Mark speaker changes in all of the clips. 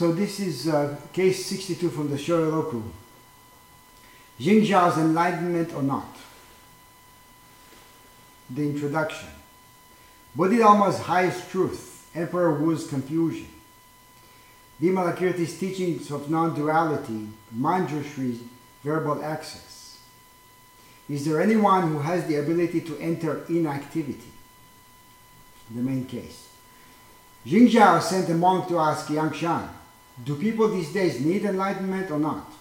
Speaker 1: So this is uh, case 62 from the Shoyoroku. Jing Zhao's enlightenment or not? The introduction. Bodhidharma's highest truth, Emperor Wu's confusion. Vimalakirti's teachings of non-duality, Manjushri's verbal access. Is there anyone who has the ability to enter inactivity? The main case. Jing Zhao sent a monk to ask Yang Shan, do people these days need enlightenment or not?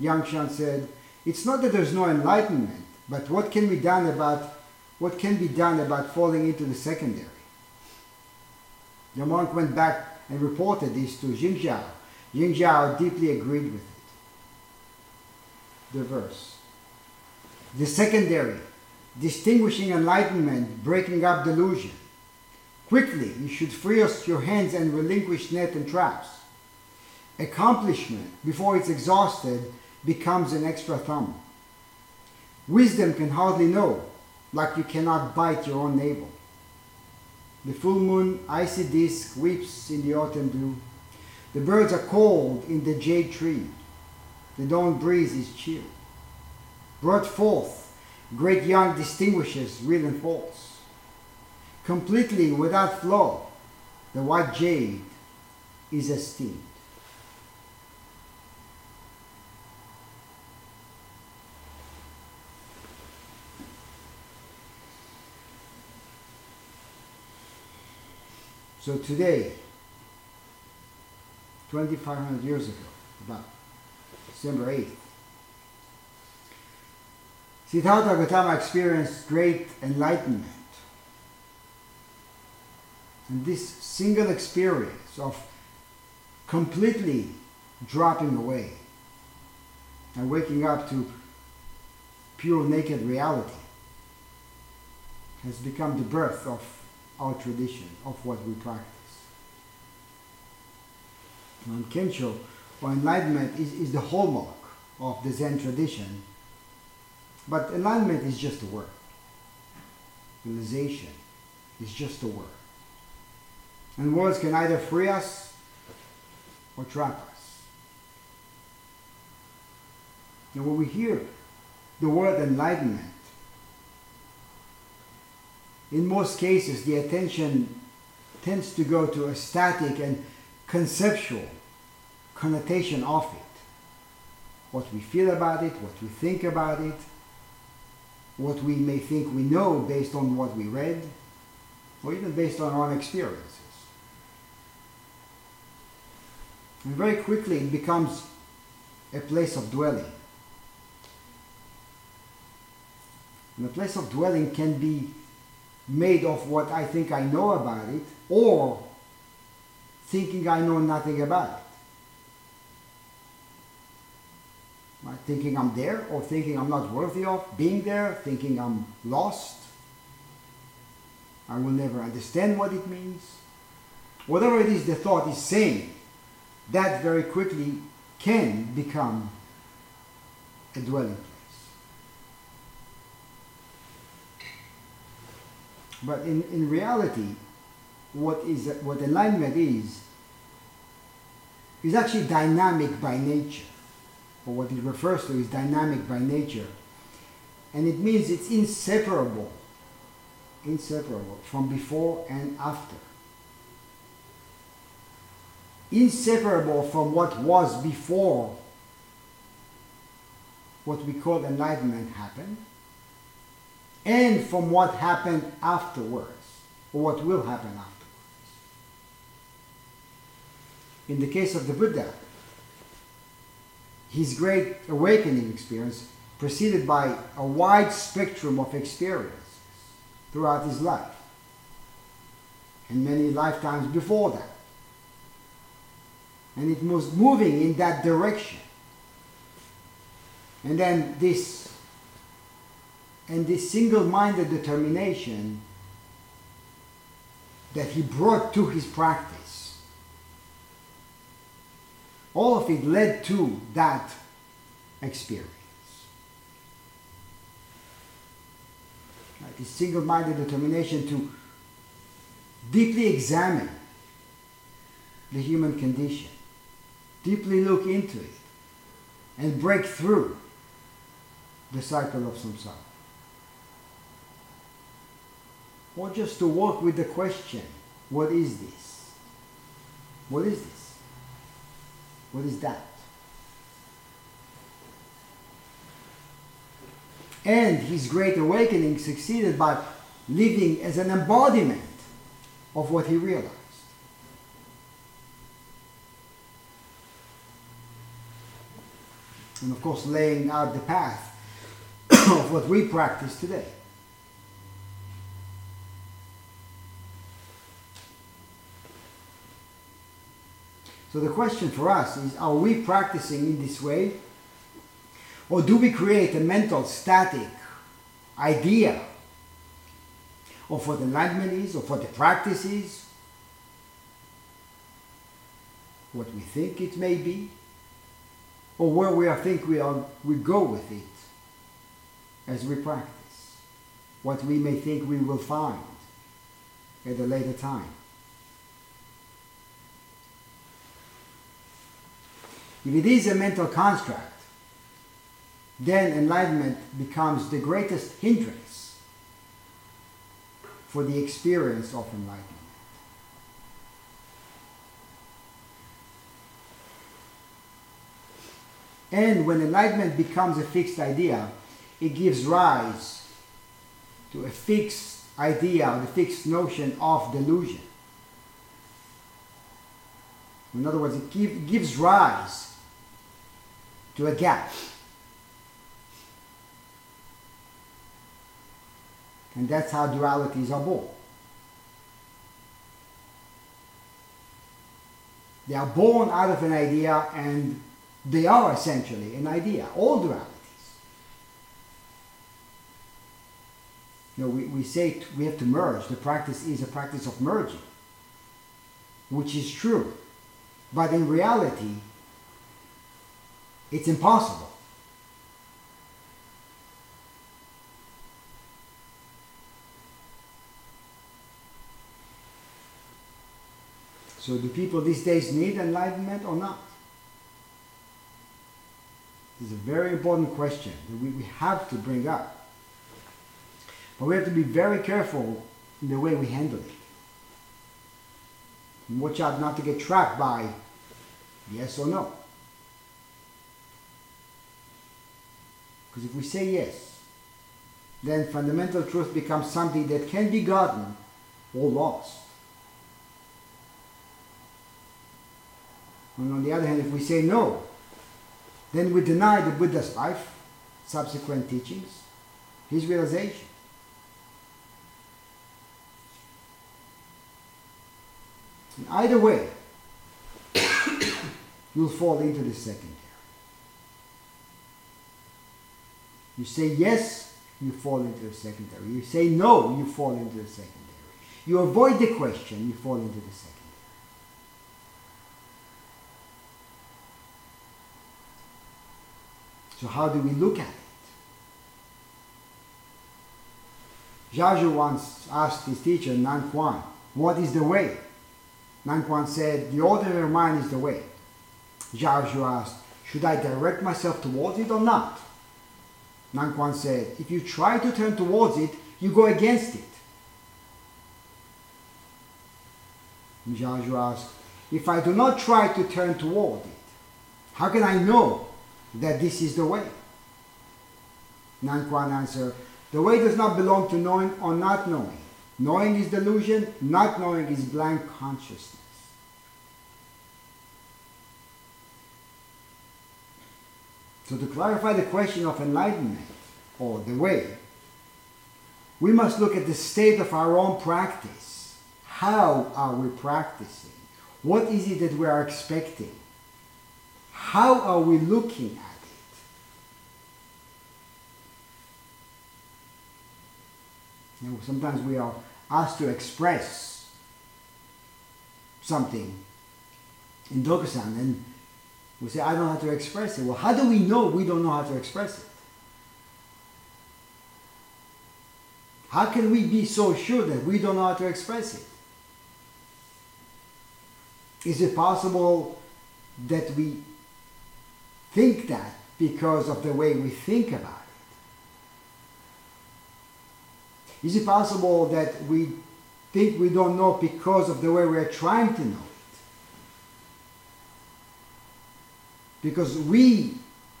Speaker 1: Yang Shan said, it's not that there's no enlightenment, but what can be done about what can be done about falling into the secondary? The monk went back and reported this to Jing Zhao. Jing Zhao deeply agreed with it. The verse. The secondary, distinguishing enlightenment, breaking up delusion. Quickly, you should free your hands and relinquish net and traps. Accomplishment, before it's exhausted, becomes an extra thumb. Wisdom can hardly know, like you cannot bite your own navel. The full moon, icy disk, weeps in the autumn dew. The birds are cold in the jade tree. The dawn breeze is chill. Brought forth, great Yang distinguishes real and false. Completely without flaw, the white jade is esteemed. So today, 2,500 years ago, about December 8th, Siddhartha Gautama experienced great enlightenment. And this single experience of completely dropping away and waking up to pure naked reality has become the birth of our tradition of what we practice. And Kensho, or enlightenment, is, is the hallmark of the Zen tradition. But enlightenment is just a word. Realization is just a word. And words can either free us or trap us. And when we hear the word enlightenment, in most cases, the attention tends to go to a static and conceptual connotation of it. What we feel about it, what we think about it, what we may think we know based on what we read, or even based on our own experiences. And very quickly it becomes a place of dwelling. And a place of dwelling can be made of what I think I know about it or thinking I know nothing about it. Right? Thinking I'm there or thinking I'm not worthy of being there, thinking I'm lost. I will never understand what it means. Whatever it is the thought is saying, that very quickly can become a dwelling place. But in, in reality, what is what enlightenment is, is actually dynamic by nature. Or what it refers to is dynamic by nature. And it means it's inseparable, inseparable from before and after. Inseparable from what was before what we call enlightenment happened and from what happened afterwards, or what will happen afterwards. In the case of the Buddha, his great awakening experience preceded by a wide spectrum of experiences throughout his life and many lifetimes before that. And it was moving in that direction. And then this and this single minded determination that he brought to his practice. All of it led to that experience. This single minded determination to deeply examine the human condition deeply look into it, and break through the cycle of samsara. Or just to work with the question, what is this? What is this? What is that? And his great awakening succeeded by living as an embodiment of what he realized. And of course, laying out the path of what we practice today. So the question for us is are we practicing in this way? Or do we create a mental static idea of what the enlightenment is, of what the practice is, what we think it may be, or where we are think we are we go with it as we practice, what we may think we will find at a later time. If it is a mental construct, then enlightenment becomes the greatest hindrance for the experience of enlightenment. And when enlightenment becomes a fixed idea, it gives rise to a fixed idea the fixed notion of delusion. In other words, it give, gives rise to a gap. And that's how dualities are born. They are born out of an idea and they are essentially an idea, all dualities. You know, we, we say we have to merge. The practice is a practice of merging, which is true. But in reality, it's impossible. So, do people these days need enlightenment or not? This is a very important question that we, we have to bring up. But we have to be very careful in the way we handle it. And watch out not to get trapped by yes or no. Because if we say yes, then fundamental truth becomes something that can be gotten or lost. And on the other hand, if we say no, then we deny the Buddha's life, subsequent teachings, his realization. And either way, you'll fall into the secondary. You say yes, you fall into the secondary. You say no, you fall into the secondary. You avoid the question, you fall into the secondary. So how do we look at it? Zhao once asked his teacher, Nan Quan, what is the way? Nan Quan said, the ordinary mind is the way. Zhao asked, should I direct myself towards it or not? Nan Quan said, if you try to turn towards it, you go against it. Zhao asked, if I do not try to turn toward it, how can I know that this is the way? Nan Quan answered, the way does not belong to knowing or not knowing. Knowing is delusion, not knowing is blank consciousness. So, to clarify the question of enlightenment or the way, we must look at the state of our own practice. How are we practicing? What is it that we are expecting? How are we looking at You know, sometimes we are asked to express something in Dokusan and we say, I don't know how to express it. Well, how do we know we don't know how to express it? How can we be so sure that we don't know how to express it? Is it possible that we think that because of the way we think about it? Is it possible that we think we don't know because of the way we're trying to know it? Because we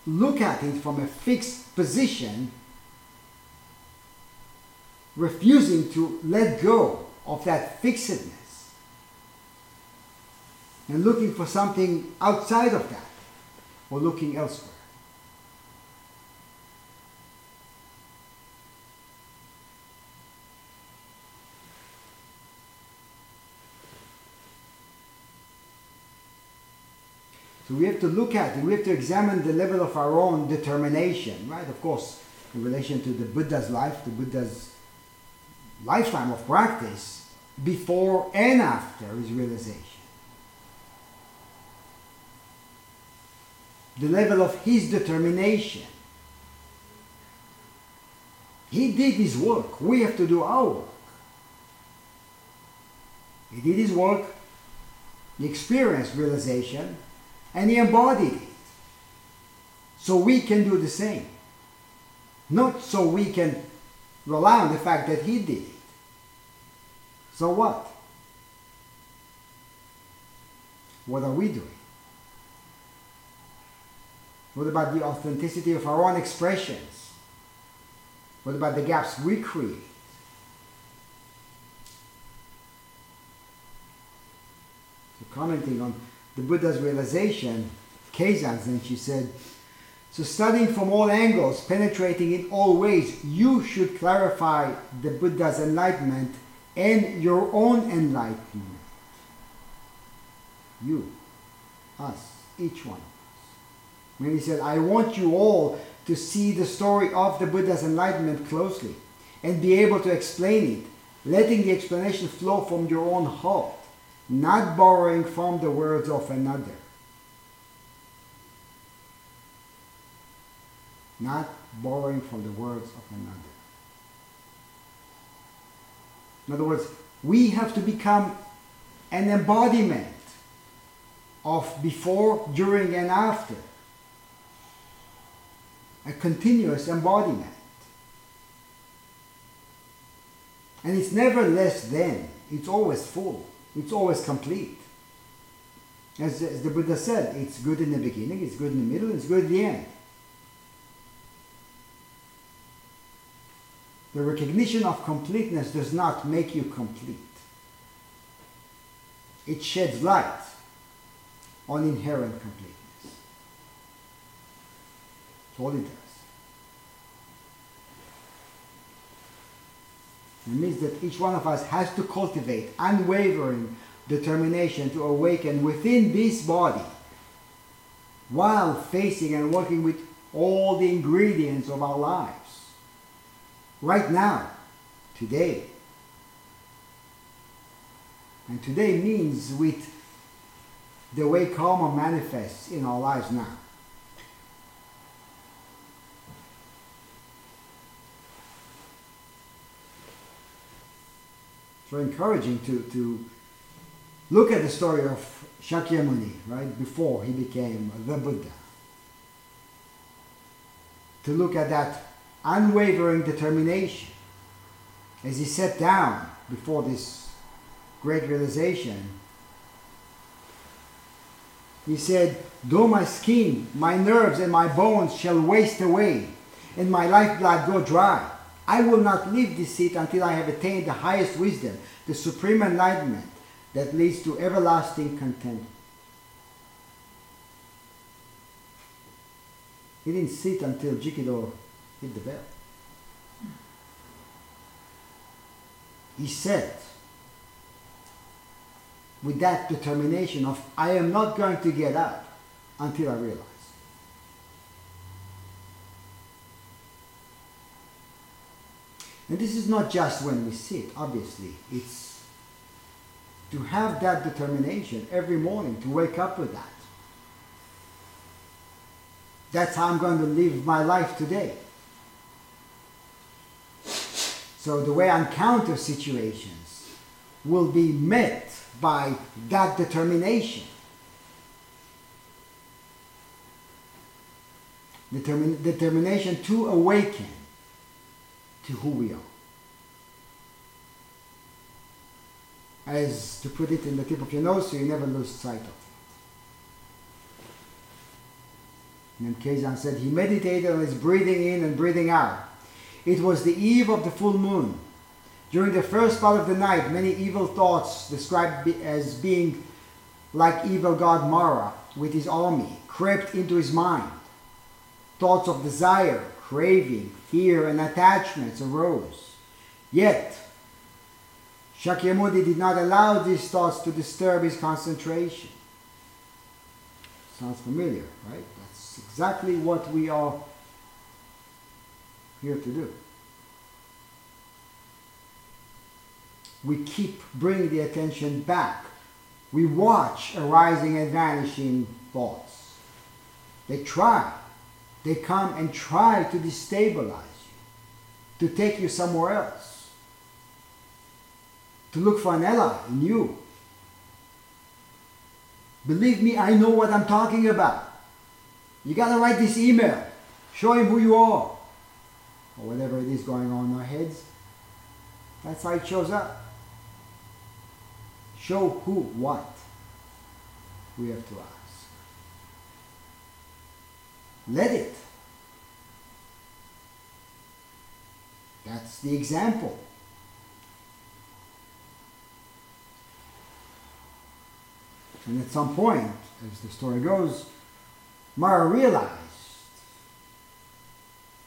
Speaker 1: look at it from a fixed position, refusing to let go of that fixedness and looking for something outside of that or looking elsewhere. So we have to look at it, we have to examine the level of our own determination, right? Of course, in relation to the Buddha's life, the Buddha's lifetime of practice, before and after his realization. The level of his determination. He did his work. We have to do our work. He did his work. He experienced realization and he embodied it. So we can do the same. Not so we can rely on the fact that he did it. So what? What are we doing? What about the authenticity of our own expressions? What about the gaps we create? So commenting on the Buddha's realization, Keizan, she said, so studying from all angles, penetrating in all ways, you should clarify the Buddha's enlightenment and your own enlightenment. You, us, each one. When he said, I want you all to see the story of the Buddha's enlightenment closely and be able to explain it, letting the explanation flow from your own heart not borrowing from the words of another. Not borrowing from the words of another. In other words, we have to become an embodiment of before, during, and after. A continuous embodiment. And it's never less than, it's always full. It's always complete. As, as the Buddha said, it's good in the beginning, it's good in the middle, it's good at the end. The recognition of completeness does not make you complete. It sheds light on inherent completeness. That's all it does. It means that each one of us has to cultivate unwavering determination to awaken within this body while facing and working with all the ingredients of our lives. Right now, today. And today means with the way karma manifests in our lives now. Very encouraging to, to look at the story of Shakyamuni, right, before he became the Buddha. To look at that unwavering determination as he sat down before this great realization. He said, Though my skin, my nerves, and my bones shall waste away, and my lifeblood go dry, I will not leave this seat until I have attained the highest wisdom, the supreme enlightenment that leads to everlasting contentment. He didn't sit until Jikido hit the bell. He said, with that determination of, I am not going to get up until I realize. And this is not just when we sit, obviously. It's to have that determination every morning, to wake up with that. That's how I'm going to live my life today. So the way I encounter situations will be met by that determination. Determin- determination to awaken to who we are. As to put it in the tip of your nose so you never lose sight of it. And then Keizan said he meditated on his breathing in and breathing out. It was the eve of the full moon. During the first part of the night, many evil thoughts, described as being like evil god Mara with his army, crept into his mind. Thoughts of desire, craving, fear, and attachments arose. Yet, Shakyamuni did not allow these thoughts to disturb his concentration. Sounds familiar, right? That's exactly what we are here to do. We keep bringing the attention back. We watch arising and vanishing thoughts. They try. They come and try to destabilize you, to take you somewhere else, to look for an ally in you. Believe me, I know what I'm talking about. You gotta write this email. Show him who you are. Or whatever it is going on in our heads. That's how it shows up. Show who, what we have to ask. Let it. That's the example. And at some point, as the story goes, Mara realized,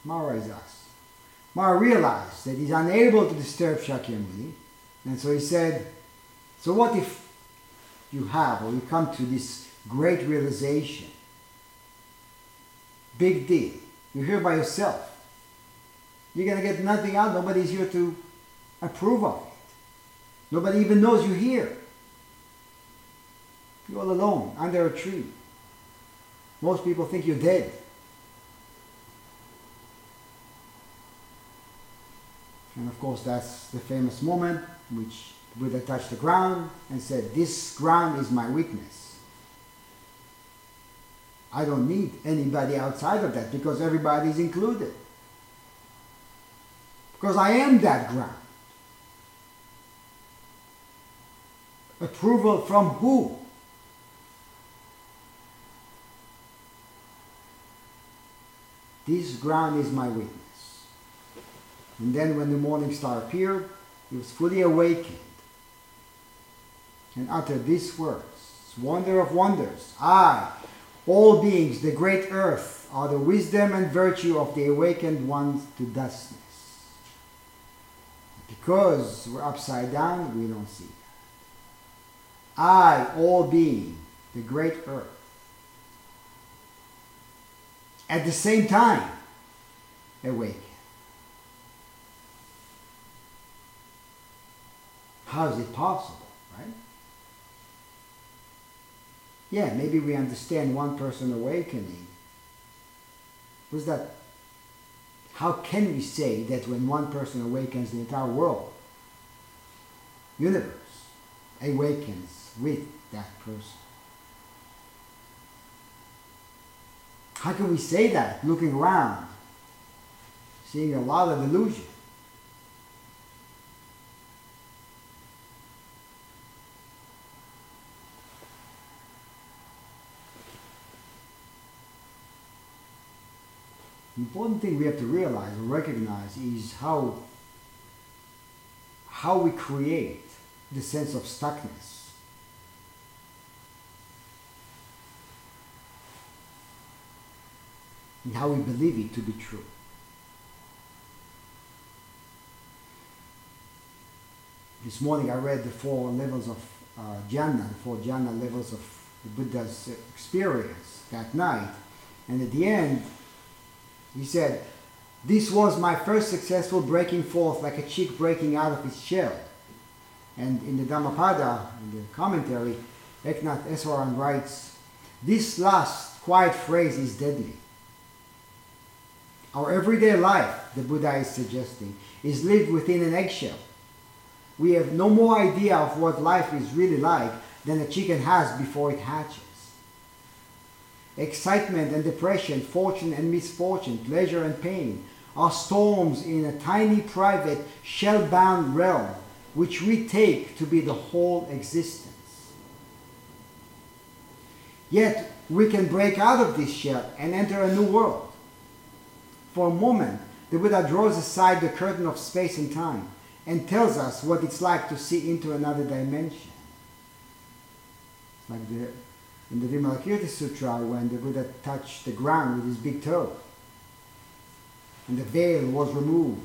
Speaker 1: Mara is us. Mara realized that he's unable to disturb Shakyamuni, and so he said, So what if you have, or you come to this great realization? Big deal. You're here by yourself. You're going to get nothing out. Nobody's here to approve of it. Nobody even knows you're here. You're all alone under a tree. Most people think you're dead. And of course, that's the famous moment which Buddha touched the ground and said, This ground is my witness. I don't need anybody outside of that because everybody is included. Because I am that ground. Approval from who? This ground is my witness. And then when the morning star appeared, he was fully awakened and uttered these words Wonder of wonders, I, all beings, the great earth, are the wisdom and virtue of the awakened ones to dustness. Because we're upside down, we don't see that. I, all being, the great earth. At the same time, awaken. How is it possible, right? Yeah, maybe we understand one person awakening. Was that how can we say that when one person awakens the entire world, universe, awakens with that person? How can we say that looking around, seeing a lot of illusion? Important thing we have to realize or recognize is how how we create the sense of stuckness. And how we believe it to be true. This morning I read the four levels of uh, jhana, the four jhana levels of the Buddha's experience that night. And at the end, he said, This was my first successful breaking forth like a chick breaking out of its shell. And in the Dhammapada, in the commentary, Eknath Easwaran writes, This last quiet phrase is deadly. Our everyday life, the Buddha is suggesting, is lived within an eggshell. We have no more idea of what life is really like than a chicken has before it hatches. Excitement and depression, fortune and misfortune, pleasure and pain, are storms in a tiny, private, shell bound realm which we take to be the whole existence. Yet we can break out of this shell and enter a new world. For a moment, the Buddha draws aside the curtain of space and time and tells us what it's like to see into another dimension. Like the, in the Vimalakirti Sutra, when the Buddha touched the ground with his big toe and the veil was removed.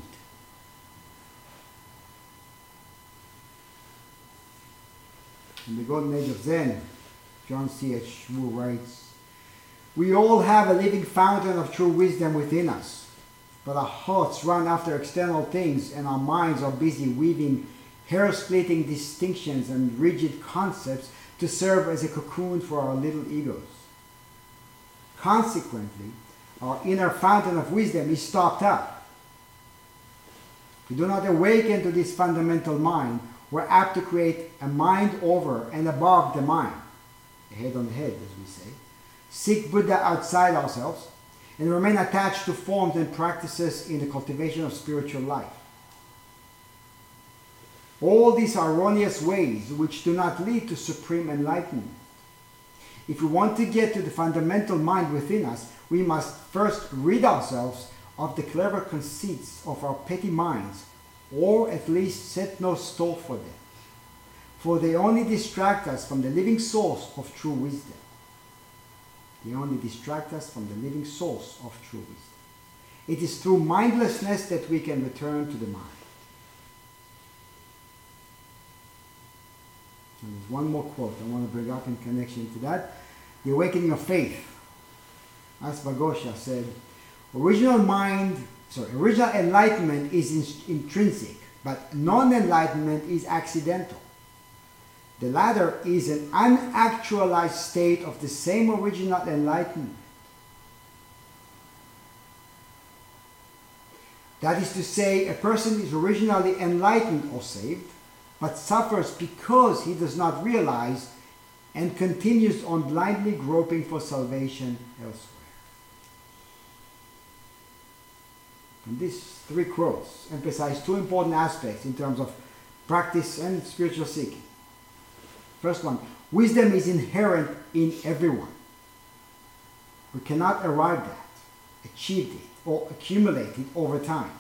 Speaker 1: In the Golden Age of Zen, John C.H. Wu writes, We all have a living fountain of true wisdom within us, but our hearts run after external things and our minds are busy weaving hair splitting distinctions and rigid concepts to serve as a cocoon for our little egos. Consequently, our inner fountain of wisdom is stopped up. We do not awaken to this fundamental mind, we're apt to create a mind over and above the mind, head on head, as we say, seek Buddha outside ourselves, and remain attached to forms and practices in the cultivation of spiritual life. All these erroneous ways which do not lead to supreme enlightenment. If we want to get to the fundamental mind within us, we must first rid ourselves of the clever conceits of our petty minds, or at least set no store for them. For they only distract us from the living source of true wisdom. They only distract us from the living source of true wisdom. It is through mindlessness that we can return to the mind. And there's one more quote I want to bring up in connection to that. The Awakening of Faith. Asvaghosha said, original mind, sorry, original enlightenment is in, intrinsic, but non-enlightenment is accidental. The latter is an unactualized state of the same original enlightenment. That is to say, a person is originally enlightened or saved, but suffers because he does not realize and continues on blindly groping for salvation elsewhere. And these three quotes emphasize two important aspects in terms of practice and spiritual seeking. First one, wisdom is inherent in everyone. We cannot arrive at, achieve it, or accumulate it over time.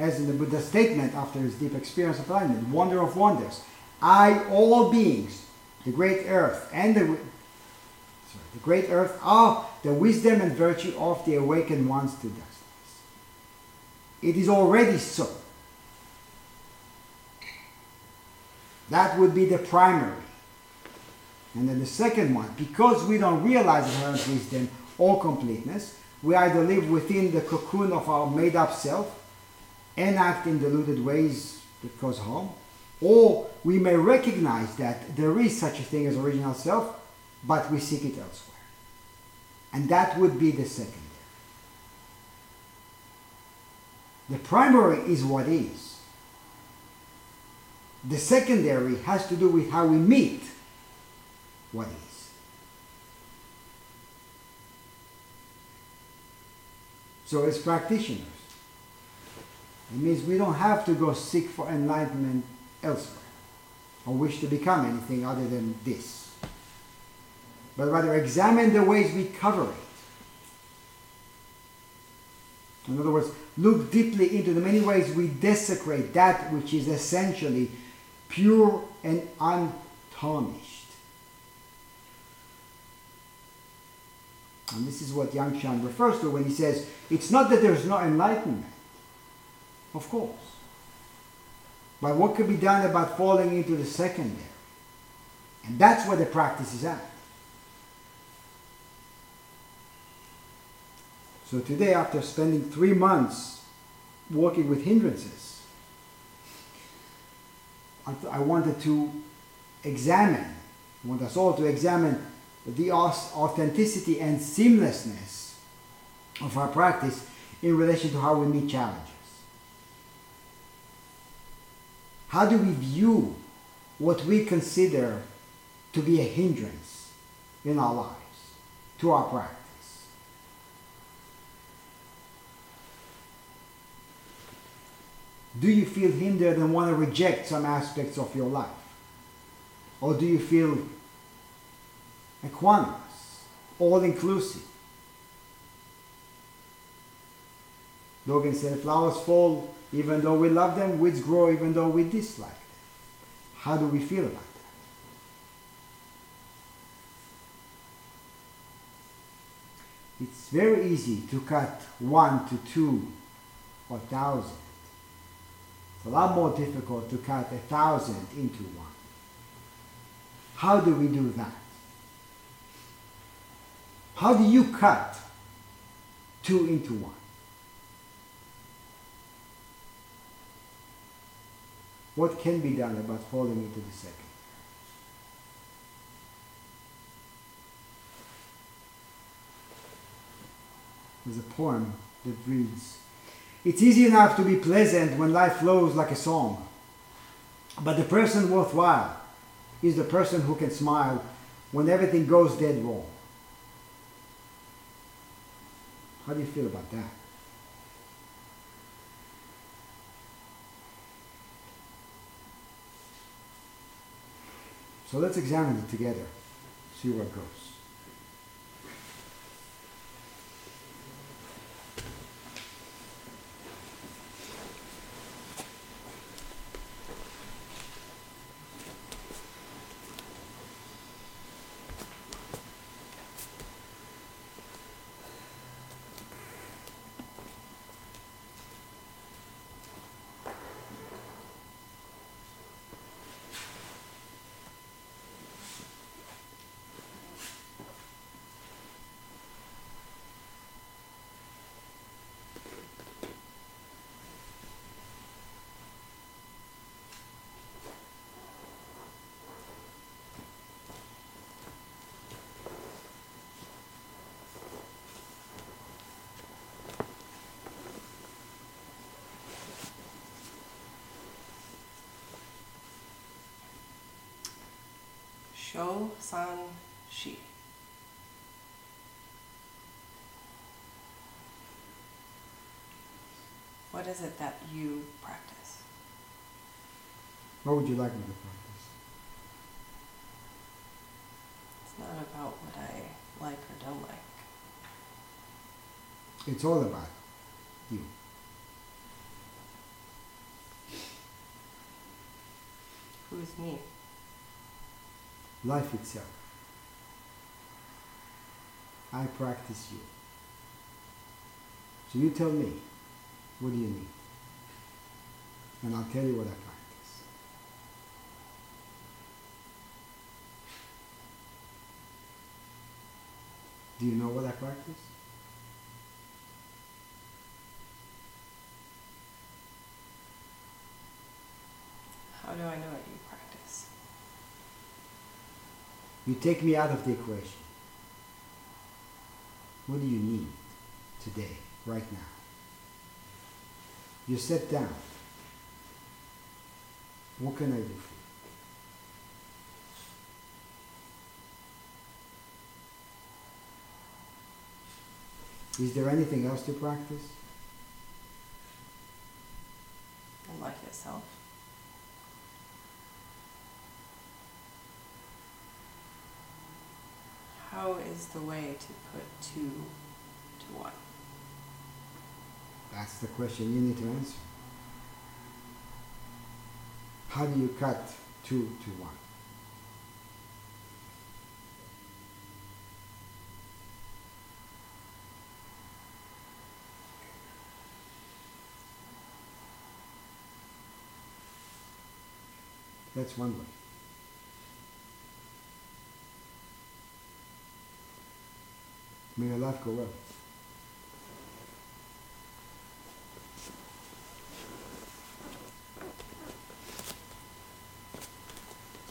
Speaker 1: As in the Buddha's statement after his deep experience of enlightenment, wonder of wonders, I, all beings, the great earth, and the, sorry, the great earth are the wisdom and virtue of the awakened ones to dust. It is already so. That would be the primary. And then the second one, because we don't realize inherent wisdom or completeness, we either live within the cocoon of our made up self and act in deluded ways that cause harm, or we may recognize that there is such a thing as original self, but we seek it elsewhere. And that would be the secondary. The primary is what is. The secondary has to do with how we meet what is. So, as practitioners, it means we don't have to go seek for enlightenment elsewhere or wish to become anything other than this, but rather examine the ways we cover it. In other words, look deeply into the many ways we desecrate that which is essentially pure and untarnished. And this is what Yang Shan refers to when he says, it's not that there's no enlightenment. Of course. But what could be done about falling into the secondary? And that's where the practice is at. So today, after spending three months working with hindrances, I wanted to examine, I want us all to examine the authenticity and seamlessness of our practice in relation to how we meet challenges. How do we view what we consider to be a hindrance in our lives, to our practice. Do you feel hindered and want to reject some aspects of your life? Or do you feel equanimous, all inclusive? Dogen said, flowers fall even though we love them, weeds grow even though we dislike them. How do we feel about that? It's very easy to cut one to two or thousand. It's a lot more difficult to cut a thousand into one. How do we do that? How do you cut two into one? What can be done about falling into the second? There's a poem that reads It's easy enough to be pleasant when life flows like a song, but the person worthwhile is the person who can smile when everything goes dead wrong. How do you feel about that? So let's examine it together, see where it goes.
Speaker 2: Sho San Shi. What is it that you practice?
Speaker 1: What would you like me to practice?
Speaker 2: It's not about what I like or don't like.
Speaker 1: It's all about you.
Speaker 2: Who is me?
Speaker 1: Life itself. I practice you. So you tell me, what do you need? And I'll tell you what I practice. Do you know what I practice?
Speaker 2: How do I know what you practice?
Speaker 1: You take me out of the equation. What do you need today, right now? You sit down. What can I do for you? Is there anything else to practice?
Speaker 2: And life itself? How is the way to put two to one?
Speaker 1: That's the question you need to answer. How do you cut two to one? That's one way.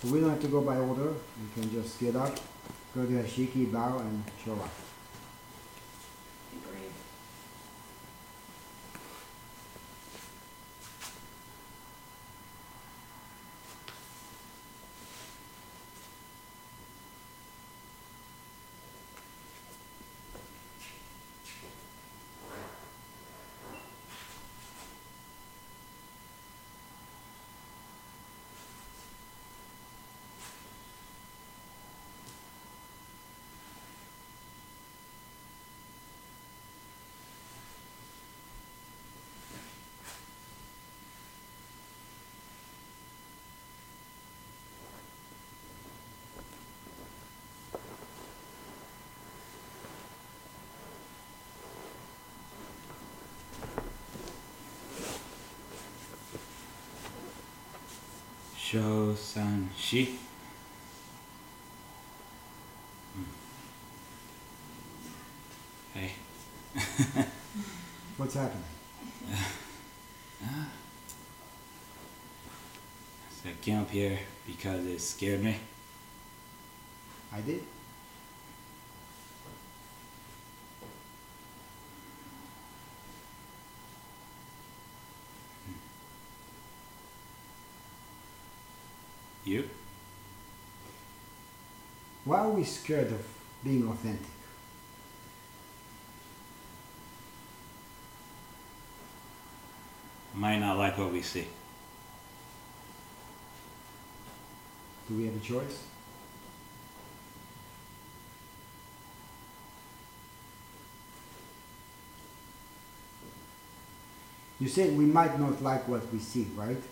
Speaker 1: So we don't have to go by order. You can just get up, go to a shiki, bow, and show up.
Speaker 2: Be brave.
Speaker 3: Sho San Shi. Hey.
Speaker 1: What's happening?
Speaker 3: So I came up here because it scared me.
Speaker 1: I did.
Speaker 3: You?
Speaker 1: Why are we scared of being authentic?
Speaker 3: Might not like what we see.
Speaker 1: Do we have a choice? You said we might not like what we see, right?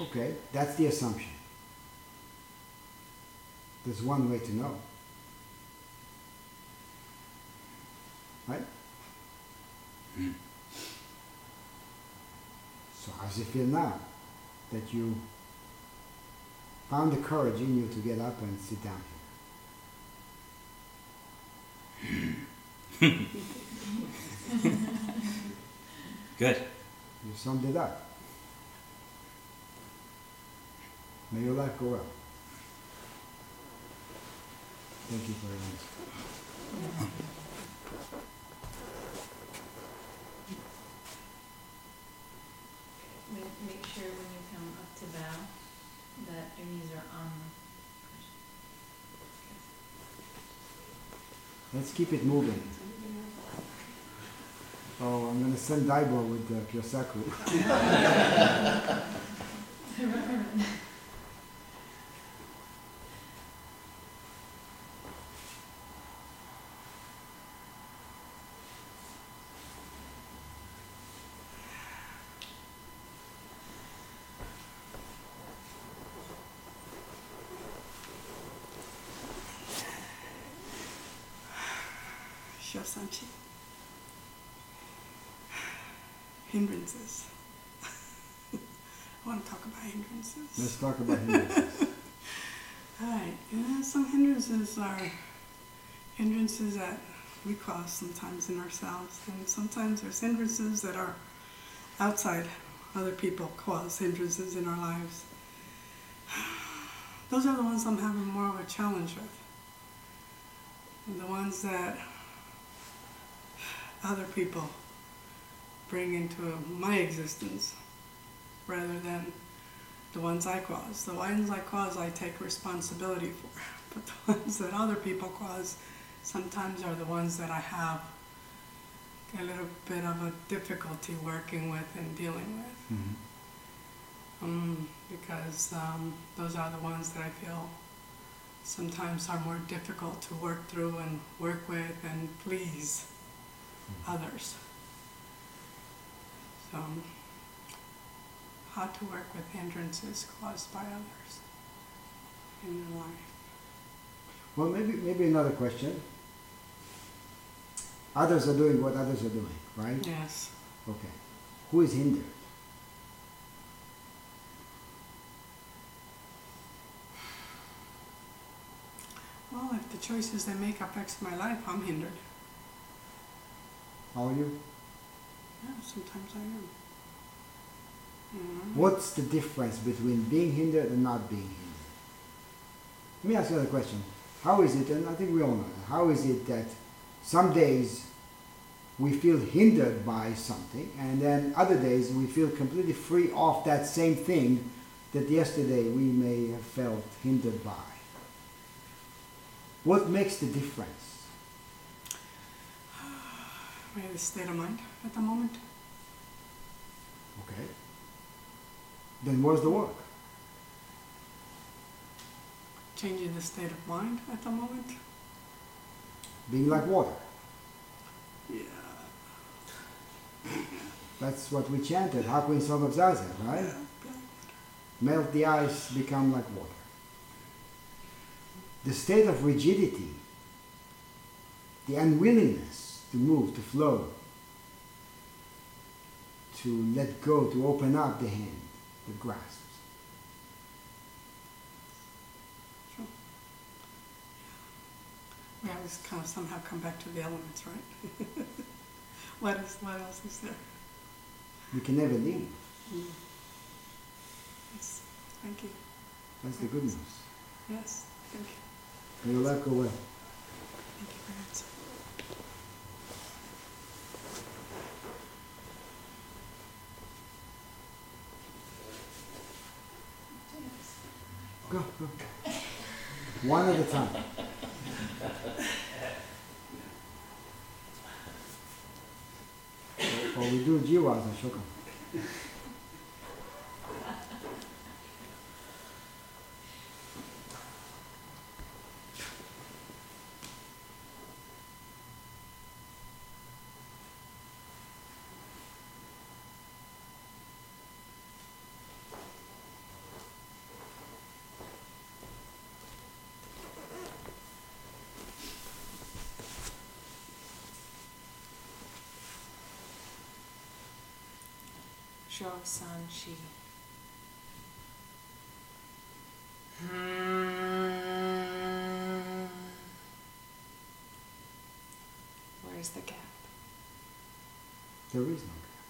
Speaker 1: Okay, that's the assumption. There's one way to know. Right?
Speaker 3: Mm.
Speaker 1: So how does it feel now that you found the courage in you to get up and sit down here?
Speaker 3: Good.
Speaker 1: You summed it up. May your life go well. Thank you your answer.
Speaker 4: Make, make sure when you come up to bow, that your knees are on the
Speaker 1: Let's keep it moving. Oh, I'm gonna send Daibo with uh, Kyosaku.
Speaker 5: Hindrances. I want to talk about hindrances.
Speaker 1: Let's talk about hindrances.
Speaker 5: All right. Know, some hindrances are hindrances that we cause sometimes in ourselves, and sometimes there's hindrances that are outside. Other people cause hindrances in our lives. Those are the ones I'm having more of a challenge with. And the ones that other people bring into my existence rather than the ones I cause. The ones I cause, I take responsibility for. But the ones that other people cause sometimes are the ones that I have a little bit of a difficulty working with and dealing with.
Speaker 1: Mhm.
Speaker 5: Um, because um, those are the ones that I feel sometimes are more difficult to work through and work with and please others. So, how to work with hindrances caused by others in your life.
Speaker 1: Well, maybe maybe another question. Others are doing what others are doing, right?
Speaker 5: Yes.
Speaker 1: Okay. Who is hindered?
Speaker 5: Well, if the choices they make affects my life, I'm hindered.
Speaker 1: How are you?
Speaker 5: Yeah, sometimes I am. Mhm.
Speaker 1: What's the difference between being hindered and not being hindered? Let me ask you another question. How is it, and I think we all know how is it that some days we feel hindered by something, and then other days we feel completely free of that same thing that yesterday we may have felt hindered by? What makes the difference?
Speaker 5: The state of mind at the moment.
Speaker 1: Okay. Then where's the work?
Speaker 5: Changing the state of mind at the moment.
Speaker 1: Being like water.
Speaker 5: Yeah.
Speaker 1: That's what we chanted, Hakuin Song of Zazen, right?
Speaker 5: yeah.
Speaker 1: Melt the ice, become like water. The state of rigidity, the unwillingness to move, to flow, to let go, to open up the hand, the grasp.
Speaker 5: We always kind of somehow come back to the elements, right? what, is, what else is there?
Speaker 1: We can never leave. Mm.
Speaker 5: Yes, thank you.
Speaker 1: That's thank the good news.
Speaker 5: Yes, thank you.
Speaker 1: May your life go well.
Speaker 5: Thank you for answering.
Speaker 1: Go, go. One at a time. we do jiwas and Shokan.
Speaker 2: Sho san shi. Where's the gap?
Speaker 1: There is no gap.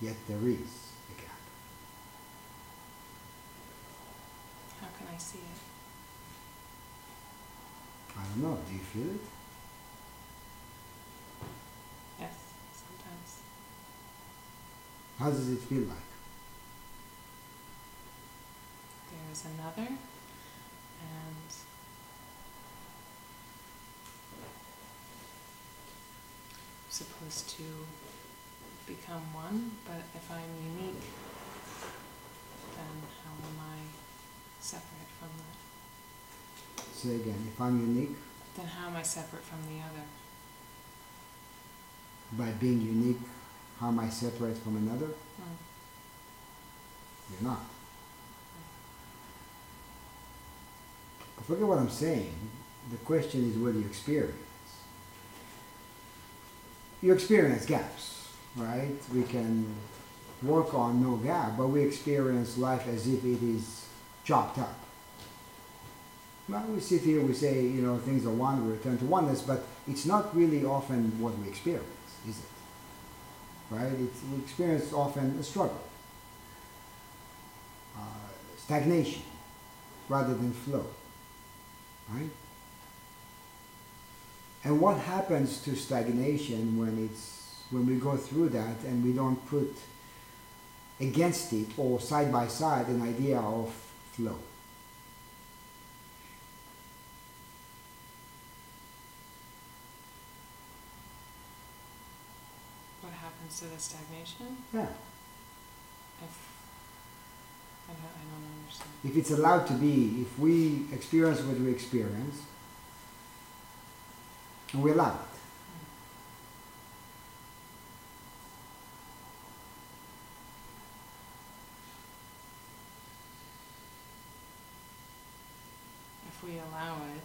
Speaker 1: Yet there is a gap.
Speaker 2: How can I see it?
Speaker 1: I don't know. Do you feel it?
Speaker 2: Yes, sometimes.
Speaker 1: How does it feel like?
Speaker 2: There's another, and I'm supposed to become one, but if I'm unique, then how am I separate from that?
Speaker 1: Say again. If I'm unique,
Speaker 2: Then how am I separate from the other?
Speaker 1: by being unique, how am I separate from another?
Speaker 2: Hmm.
Speaker 1: You're not. Forget what I'm saying. The question is what do you experience. You experience gaps, right? We can work on no gap, but we experience life as if it is chopped up. Well, we sit here, we say, you know, things are one, we return to oneness, but it's not really often what we experience, is it? Right? It's, we experience often a struggle uh, stagnation rather than flow. Right? And what happens to stagnation when it's when we go through that and we don't put against it or side by side an idea of flow?
Speaker 2: What happens to the stagnation?
Speaker 1: Yeah.
Speaker 2: If I don't, I don't understand.
Speaker 1: If it's allowed to be, if we experience what we experience, and we allow it,
Speaker 2: If we allow it,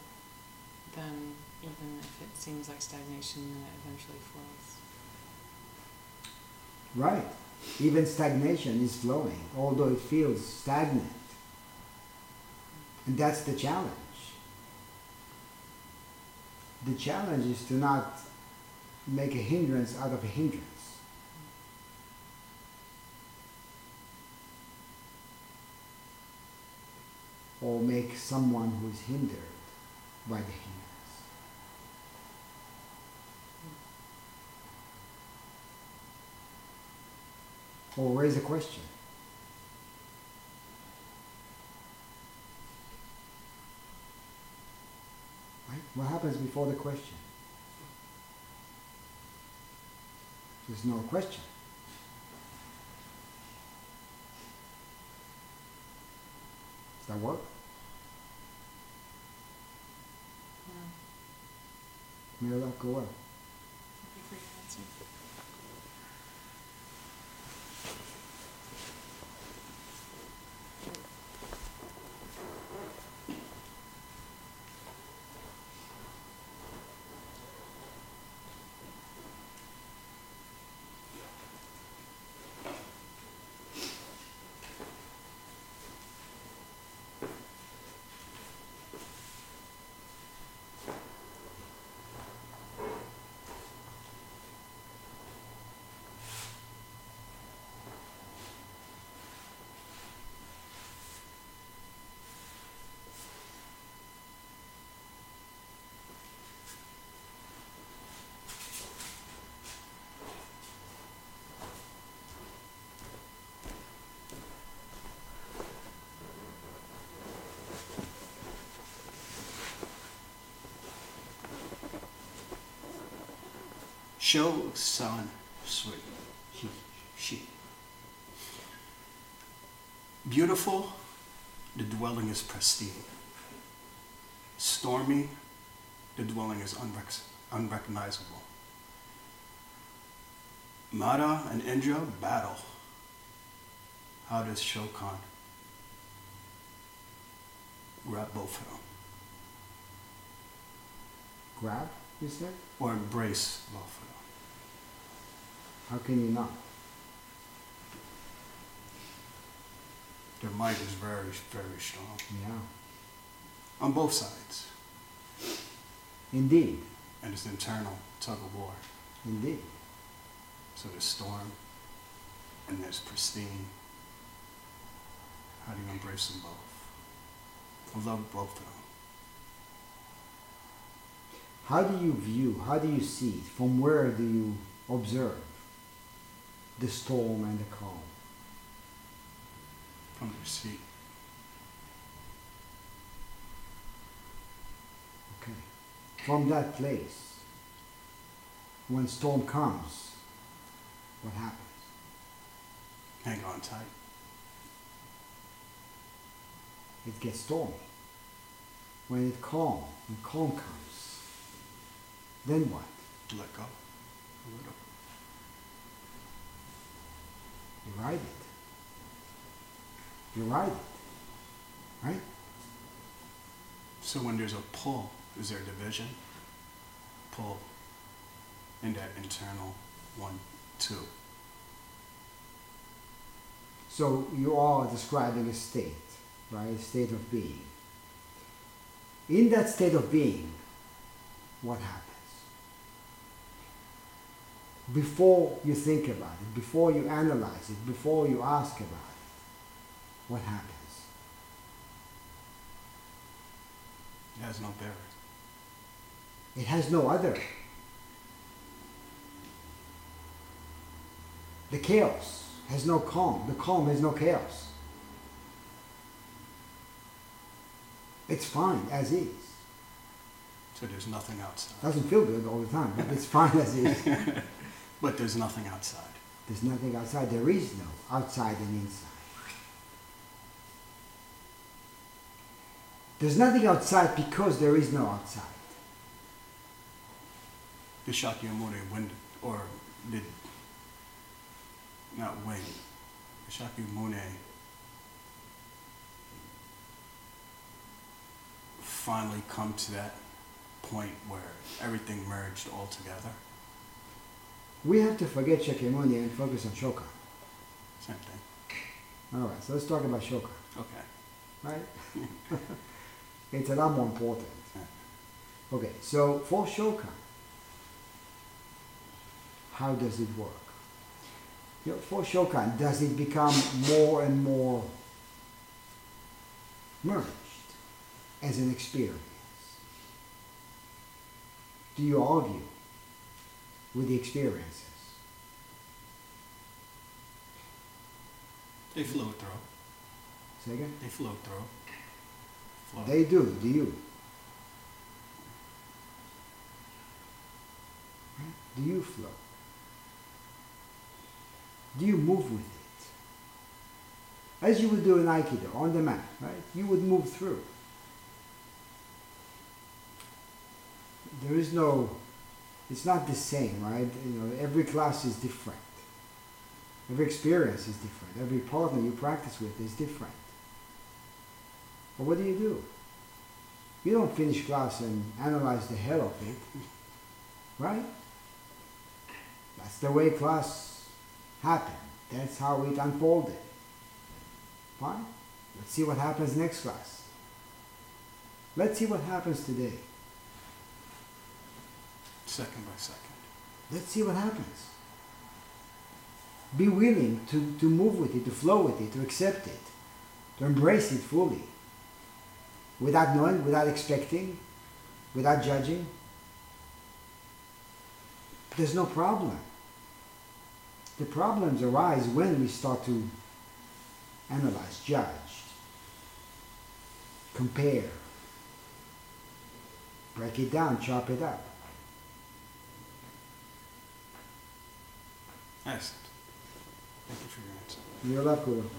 Speaker 2: then even if it seems like stagnation, then it eventually flows.
Speaker 1: Right. Even stagnation is flowing, although it feels stagnant. And that's the challenge. The challenge is to not make a hindrance out of a hindrance. Or make someone who is hindered by the hindrance. Or raise a question. Right? What happens before the question? There's no question. Does that work?
Speaker 2: Yeah.
Speaker 1: May that go well.
Speaker 2: Thank you for your answer.
Speaker 6: Sho San Shi.
Speaker 1: She.
Speaker 6: She. Beautiful, the dwelling is pristine. Stormy, the dwelling is unrec- unrecognizable. Mara and Indra battle. How does Shokan grab both of them?
Speaker 1: Grab, you said?
Speaker 6: Or embrace both of them?
Speaker 1: How can you not?
Speaker 6: Their might is very, very strong.
Speaker 1: Yeah.
Speaker 6: On both sides.
Speaker 1: Indeed.
Speaker 6: And it's internal tug of war.
Speaker 1: Indeed.
Speaker 6: So there's storm and there's pristine. How do you embrace them both? I love both of them.
Speaker 1: How do you view, how do you see? From where do you observe the storm and the calm?
Speaker 6: From your seat.
Speaker 1: Okay. From that place, when storm comes, what happens?
Speaker 6: Hang on tight.
Speaker 1: It gets stormy. When it calm, when calm comes, then what?
Speaker 6: Let go. A little.
Speaker 1: You ride it. You ride it. Right?
Speaker 6: So when there's a pull, is there a division? Pull in that internal one, two.
Speaker 1: So you are describing a state, right? A state of being. In that state of being, what happens? Before you think about it, before you analyze it, before you ask about it, what happens?
Speaker 6: It has no bearing.
Speaker 1: It has no other. The chaos has no calm. The calm has no chaos. It's fine as is.
Speaker 6: So there's nothing outside.
Speaker 1: Doesn't feel good all the time, but it's fine as is.
Speaker 6: But there's nothing outside.
Speaker 1: There's nothing outside. There is no outside and inside. There's nothing outside because there is no outside.
Speaker 6: Did Shakyamuni win, or did not win? Did Shakyamuni finally come to that point where everything merged all together?
Speaker 1: We have to forget Shakyamuni and focus on Shokan.
Speaker 6: Same thing.
Speaker 1: All right, so let's talk about Shokan,
Speaker 6: Okay.
Speaker 1: right? it's a lot more important. Okay, so for Shokan, how does it work? You know, for Shokan, does it become more and more merged as an experience? Do you argue with the experiences?
Speaker 6: They flow through.
Speaker 1: Say again?
Speaker 6: They flow through. Flow.
Speaker 1: They do, do you? Do you flow? Do you move with it? As you would do in Aikido, on the mat, right? You would move through. There is no, it's not the same, right? You know, every class is different. Every experience is different. Every partner you practice with is different. But what do you do? You don't finish class and analyze the hell of it, right? That's the way class happened. That's how it unfolded. Fine. Let's see what happens next class. Let's see what happens today.
Speaker 6: Second by second.
Speaker 1: Let's see what happens. Be willing to, to move with it, to flow with it, to accept it, to embrace it fully. Without knowing, without expecting, without judging. There's no problem. The problems arise when we start to analyze, judge, compare, break it down, chop it up.
Speaker 6: Excellent. Thank you for your answer.
Speaker 1: You're welcome.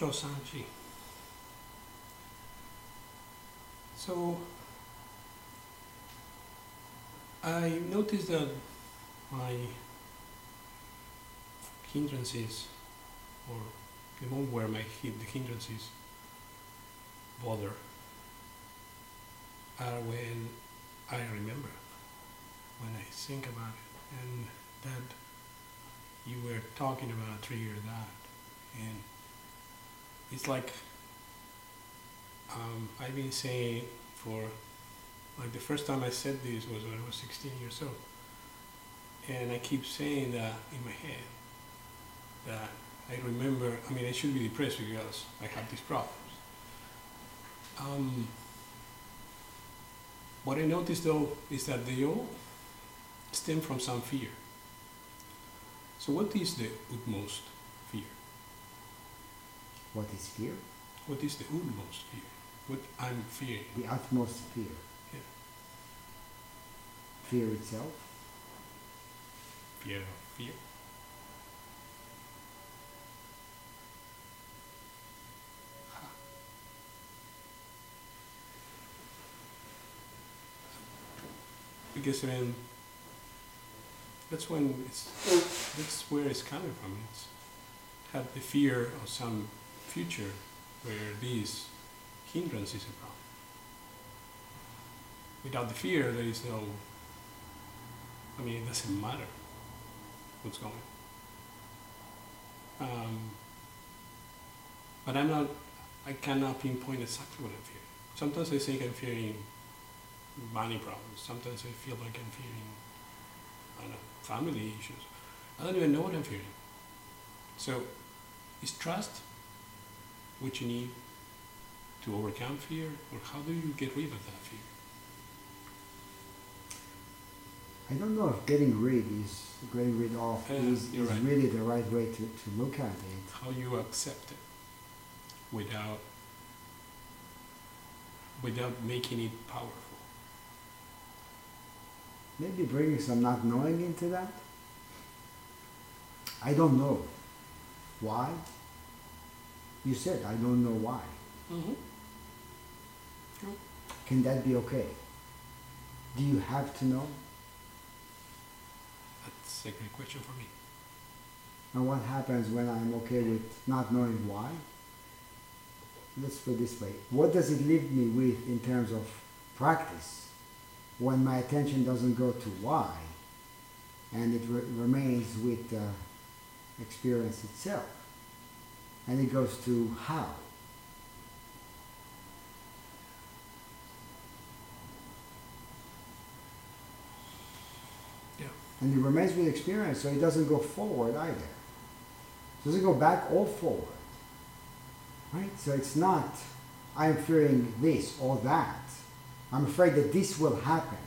Speaker 7: Shosanji. So I noticed that my hindrances, or the moment where my the hindrances bother, are when I remember, when I think about it, and that you were talking about trigger that, and it's like um, I've been saying for like the first time I said this was when I was 16 years old, and I keep saying that in my head that I remember. I mean, I should be depressed because I have these problems. Um, what I noticed though is that they all stem from some fear. So, what is the utmost?
Speaker 1: What is fear?
Speaker 7: What is the utmost fear? What I'm fearing.
Speaker 1: The utmost fear.
Speaker 7: Yeah.
Speaker 1: Fear itself.
Speaker 7: Fear of fear. Because then that's when it's that's where it's coming from. It's have the fear of some future where these hindrances are problem. Without the fear, there is no. I mean, it doesn't matter what's going. Um, but I'm not. I cannot pinpoint exactly what I'm fearing. Sometimes I think I'm fearing money problems. Sometimes I feel like I'm fearing, I don't know, family issues. I don't even know what I'm fearing. So, is trust what you need to overcome fear, or how do you get rid of that fear?
Speaker 1: I don't know if getting rid is getting rid of
Speaker 7: Yeah,
Speaker 1: is, is
Speaker 7: right.
Speaker 1: really the right way to, to look at it.
Speaker 7: How you accept it without without making it powerful.
Speaker 1: Maybe bringing some not knowing into that. I don't know. Why? You said I don't know why.
Speaker 7: Mm-hmm.
Speaker 1: Can that be okay? Do you have to know?
Speaker 7: That's a great question for me.
Speaker 1: And what happens when I'm okay with not knowing why? Let's put it this way. What does it leave me with in terms of practice when my attention doesn't go to why and it re- remains with the experience itself? And it goes to how?
Speaker 7: Yeah.
Speaker 1: And it remains with experience, so it doesn't go forward either. Doesn't go back or forward. Right? So it's not, I'm fearing this or that. I'm afraid that this will happen.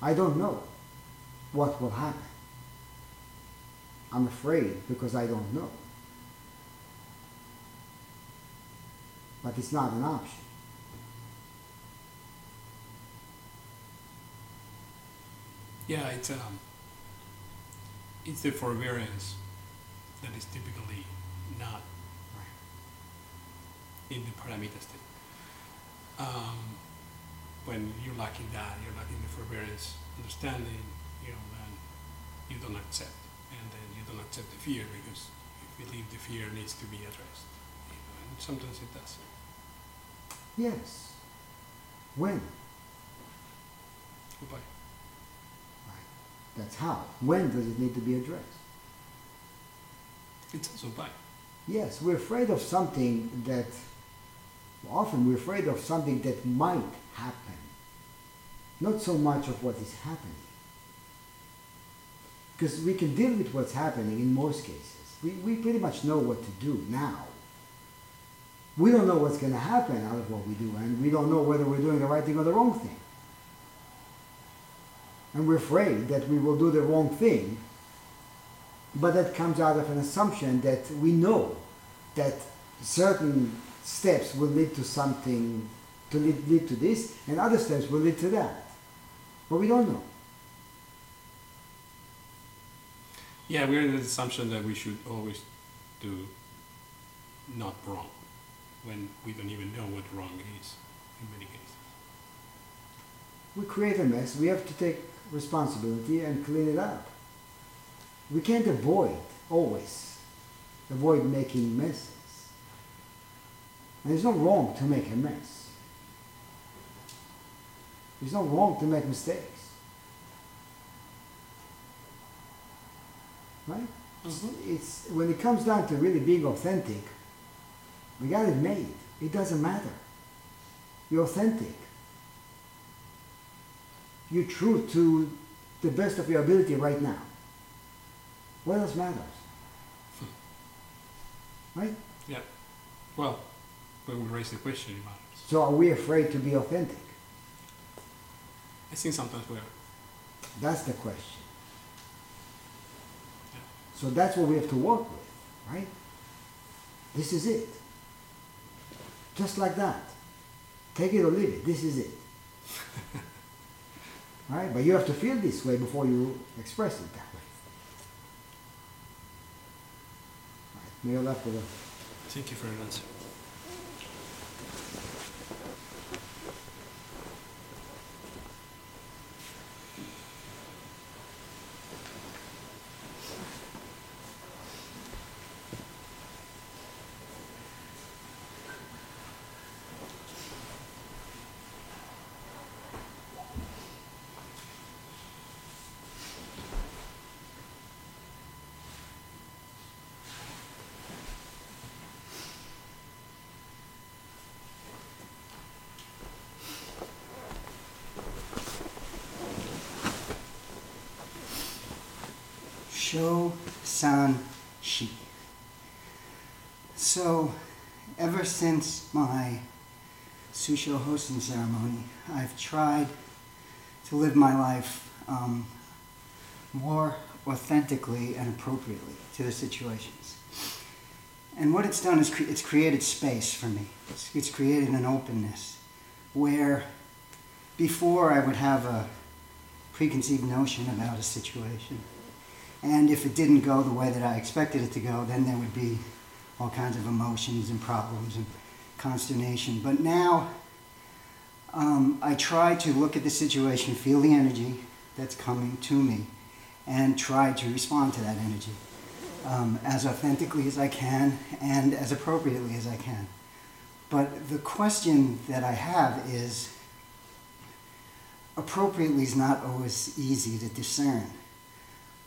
Speaker 1: I don't know what will happen. I'm afraid because I don't know. But it's not an option.
Speaker 7: Yeah, it's um, it's the forbearance that is typically not in the state. Um, when you're lacking that, you're lacking the forbearance, understanding, you know, then you don't accept, and then you don't accept the fear because you believe the fear needs to be addressed, sometimes it does.
Speaker 1: Yes. When?
Speaker 7: Goodbye.
Speaker 1: That's how. When does it need to be addressed?
Speaker 7: It's also by.
Speaker 1: Yes, we're afraid of something that, often we're afraid of something that might happen, not so much of what is happening. Because we can deal with what's happening in most cases. We, we pretty much know what to do now. We don't know what's going to happen out of what we do, and we don't know whether we're doing the right thing or the wrong thing. And we're afraid that we will do the wrong thing but that comes out of an assumption that we know that certain steps will lead to something to lead, lead to this and other steps will lead to that. But we don't know.
Speaker 7: Yeah, we're in the assumption that we should always do not wrong when we don't even know what wrong is in many cases.
Speaker 1: we create a mess we have to take responsibility and clean it up. We can't avoid always avoid making messes. And it's not wrong to make a mess. It's not wrong to make mistakes. Right? Mm-hmm. It's when it comes down to really being authentic, we got it made. It doesn't matter. You're authentic. You're true to the best of your ability right now. What else matters? Hmm. Right?
Speaker 7: Yeah. Well, when we raise the question, it matters.
Speaker 1: So are we afraid to be authentic?
Speaker 7: I think sometimes we're.
Speaker 1: That's the question. So that's what we have to work with, right? This is it. Just like that. Take it or leave it. This is it. right? But you have to feel this way before you express it that way. Right. Mayor left with a
Speaker 7: Thank you for your answer.
Speaker 8: Sho San Shi. So, ever since my Shuso hossen ceremony, I've tried to live my life um, more authentically and appropriately to the situations. And what it's done is cre- it's created space for me. It's, it's created an openness where before I would have a preconceived notion about a situation. And if it didn't go the way that I expected it to go, then there would be all kinds of emotions and problems and consternation. But now um, I try to look at the situation, feel the energy that's coming to me, and try to respond to that energy um, as authentically as I can and as appropriately as I can. But the question that I have is appropriately is not always easy to discern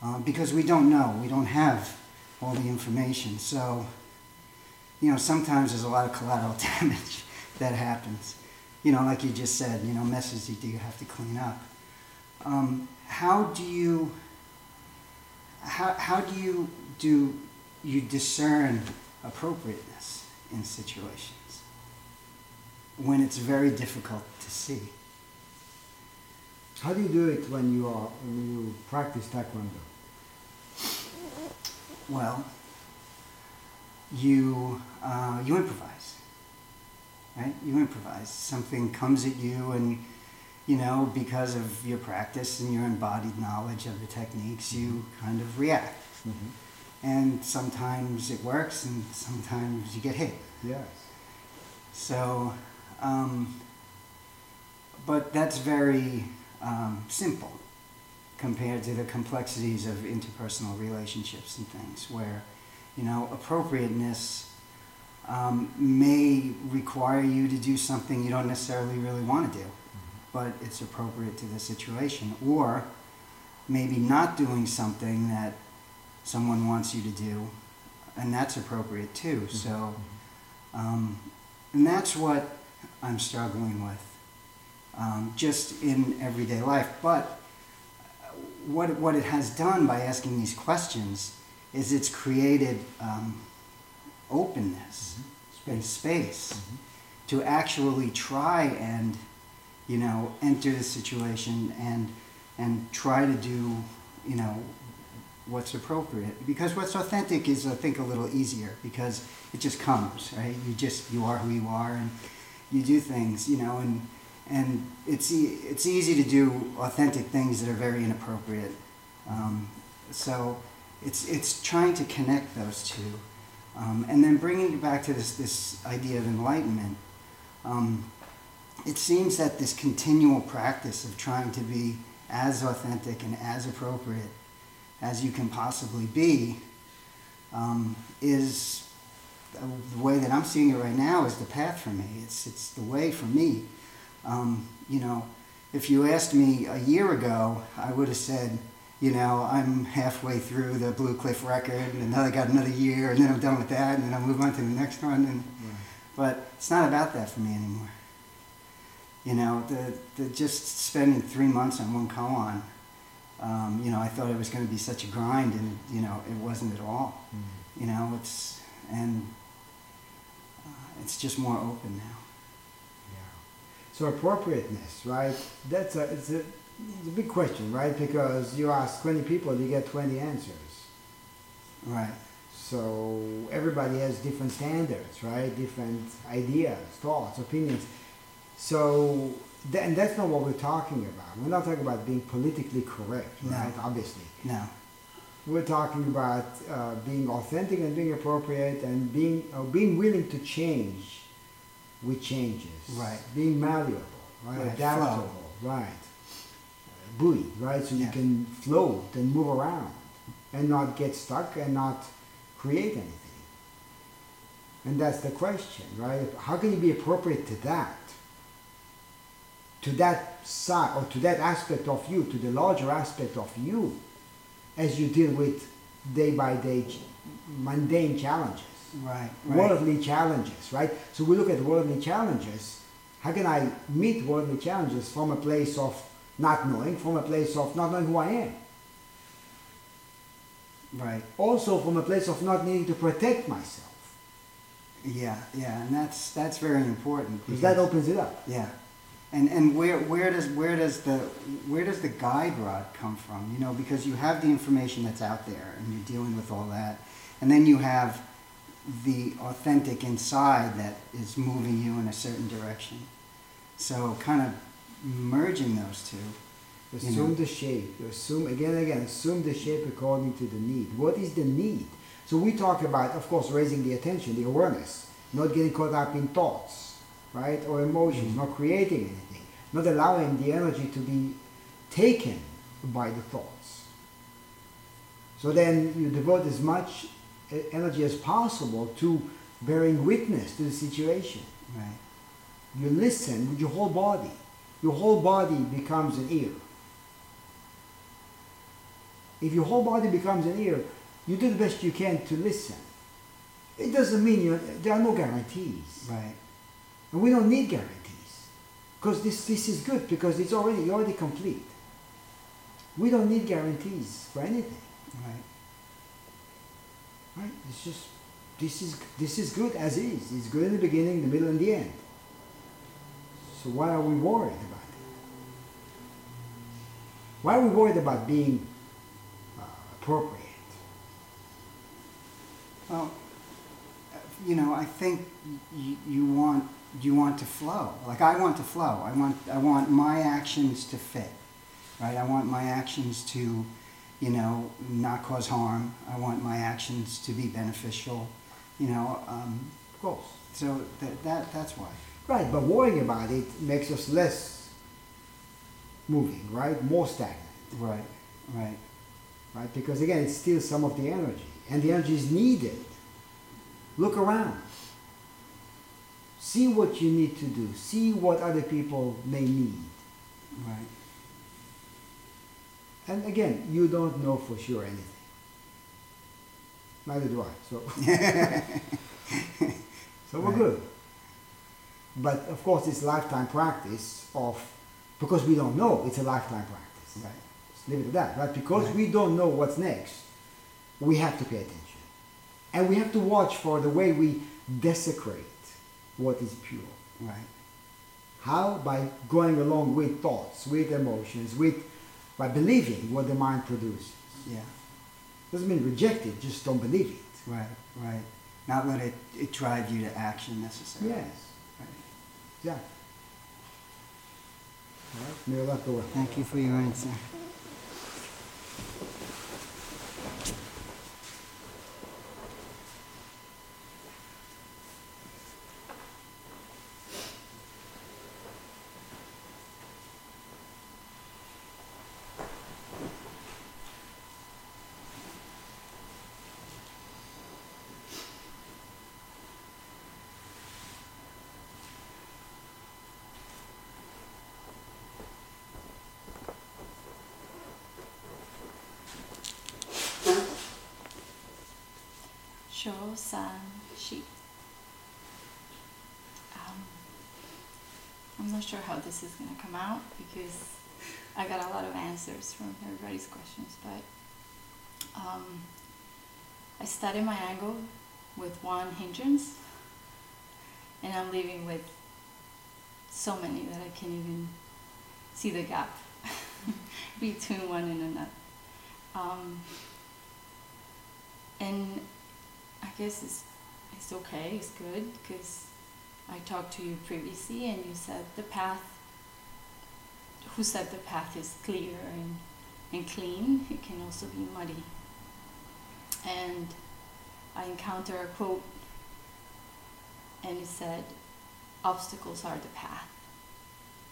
Speaker 8: uh, because we don't know, we don't have all the information. So, you know, sometimes there's a lot of collateral damage that happens. You know, like you just said, you know, messes you do you have to clean up. Um, how do you how, how do you do you discern appropriateness in situations when it's very difficult to see?
Speaker 1: How do you do it when you are when you practice taekwondo?
Speaker 8: Well, you uh, you improvise, right? You improvise. Something comes at you, and you know because of your practice and your embodied knowledge of the techniques, you kind of react. And sometimes it works, and sometimes you get hit.
Speaker 1: Yes.
Speaker 8: So, um, but that's very um, simple compared to the complexities of interpersonal relationships and things, where, you know, appropriateness um, may require you to do something you don't necessarily really want to do, but it's appropriate to the situation, or maybe not doing something that someone wants you to do and that's appropriate too. So, um, and that's what I'm struggling with, um, just in everyday life. But what what it has done by asking these questions is it's created um, openness. And space to actually try and you know enter the situation and and try to do you know what's appropriate. Because what's authentic is i think a little easier because it just comes right? You just you are who you are and you do things you know and and it's e- it's easy to do authentic things that are very inappropriate um, so it's it's trying to connect those two um, and then bringing it back to this this idea of enlightenment um, it seems that this continual practice of trying to be as authentic and as appropriate as you can possibly be um, is the way that I'm seeing it right now is the path for me. It's it's the way for me. Um, you know, if you asked me a year ago, I would have said, you know, I'm halfway through the Blue Cliff record, and then I got another year, and then I'm done with that, and then I'll move on to the next one. And but it's not about that for me anymore. You know, the, the just spending three months on one koan, um, you know, I thought it was going to be such a grind, and you know, it wasn't at all. You know, it's and uh, it's just more open now.
Speaker 1: So appropriateness, right? That's a it's a it's a big question, right? Because you ask 20 people, you get 20 answers.
Speaker 8: Right.
Speaker 1: So everybody has different standards, right? Different ideas, thoughts, opinions. So, th- and that's not what we're talking about. We're not talking about being politically correct,
Speaker 8: No.
Speaker 1: right? Obviously.
Speaker 8: No.
Speaker 1: We're talking about uh, being authentic and being appropriate and being, uh, being willing to change with changes.
Speaker 8: Right.
Speaker 1: Being malleable, right?
Speaker 8: Right,
Speaker 1: Adaptable, right? Uh, buoy, right? So you can float and move around and not get stuck and not create anything. And that's the question, right? How can you be appropriate to that? To that side or to that aspect of you, to the larger aspect of you, as you deal with day by day mundane challenges,
Speaker 8: Right. Right.
Speaker 1: worldly challenges, right? So we look at worldly challenges. How can I meet worldly challenges from a place of not knowing, from a place of not knowing who I am?
Speaker 8: Right.
Speaker 1: Also from a place of not needing to protect myself.
Speaker 8: Yeah. Yeah. And that's that's very important.
Speaker 1: Because that opens it up.
Speaker 8: Yeah. And and where where does where does the where does the guide rod come from? You know, because you have the information that's out there and you're dealing with all that. And then you have the authentic inside that is moving you in a certain direction. So kind of merging those two.
Speaker 1: Assume the shape. Assume again and again. Assume the shape according to the need. What is the need? So we talk about, of course, raising the attention, the awareness, not getting caught up in thoughts, right, or emotions, mm-hmm. not creating anything, not allowing the energy to be taken by the thoughts. So then you devote as much energy as possible to bearing witness to the situation.
Speaker 8: Right.
Speaker 1: You listen with your whole body. Your whole body becomes an ear. If your whole body becomes an ear, you do the best you can to listen. It doesn't mean you, there are no guarantees.
Speaker 8: Right.
Speaker 1: And we don't need guarantees. Because this, this is good because it's already, already complete. We don't need guarantees for anything.
Speaker 8: Right.
Speaker 1: Right? It's just this is this is good as is. It's good in the beginning, the middle, and the end. So why are we worried about it? Why are we worried about being uh, appropriate?
Speaker 8: Well, you know, I think you, you want you want to flow. Like I want to flow. I want I want my actions to fit, right? I want my actions to, you know, not cause harm. I want my actions to be beneficial, you know. Um,
Speaker 1: Of course.
Speaker 8: so that, that that's why.
Speaker 1: Right, but worrying about it makes us less moving, right? More stagnant,
Speaker 8: Right. Right.
Speaker 1: right? Because again, it steals some of the energy, and the energy is needed. Look around. See what you need to do. See what other people may need.
Speaker 8: Right.
Speaker 1: And again, you don't know for sure anything. Neither do I. So, so we're
Speaker 8: Right.
Speaker 1: good. But of course, it's lifetime practice of because we don't know. It's a lifetime practice.
Speaker 8: Right.
Speaker 1: Just leave it at that. But because
Speaker 8: Right.
Speaker 1: we don't know what's next, we have to pay attention, and we have to watch for the way we desecrate what is pure.
Speaker 8: Right.
Speaker 1: How? By going along with thoughts, with emotions, with by believing what the mind produces.
Speaker 8: Yeah.
Speaker 1: Doesn't mean reject it, just don't believe it.
Speaker 8: Right. Right. Not let it, it drive you to action necessarily.
Speaker 1: Yes.
Speaker 8: Right.
Speaker 1: Yeah. All right, may Allah go.
Speaker 8: Thank you for your answer.
Speaker 9: Shi. Um, I'm not sure how this is gonna come out because I got a lot of answers from everybody's questions, but um, I started my ango with one hindrance, and I'm leaving with so many that I can't even see the gap between one and another. Um, and guess it's it's okay, it's good because I talked to you previously and you said the path. Who said the path is clear and and clean? It can also be muddy. And I encountered a quote, and it said, "Obstacles are the path."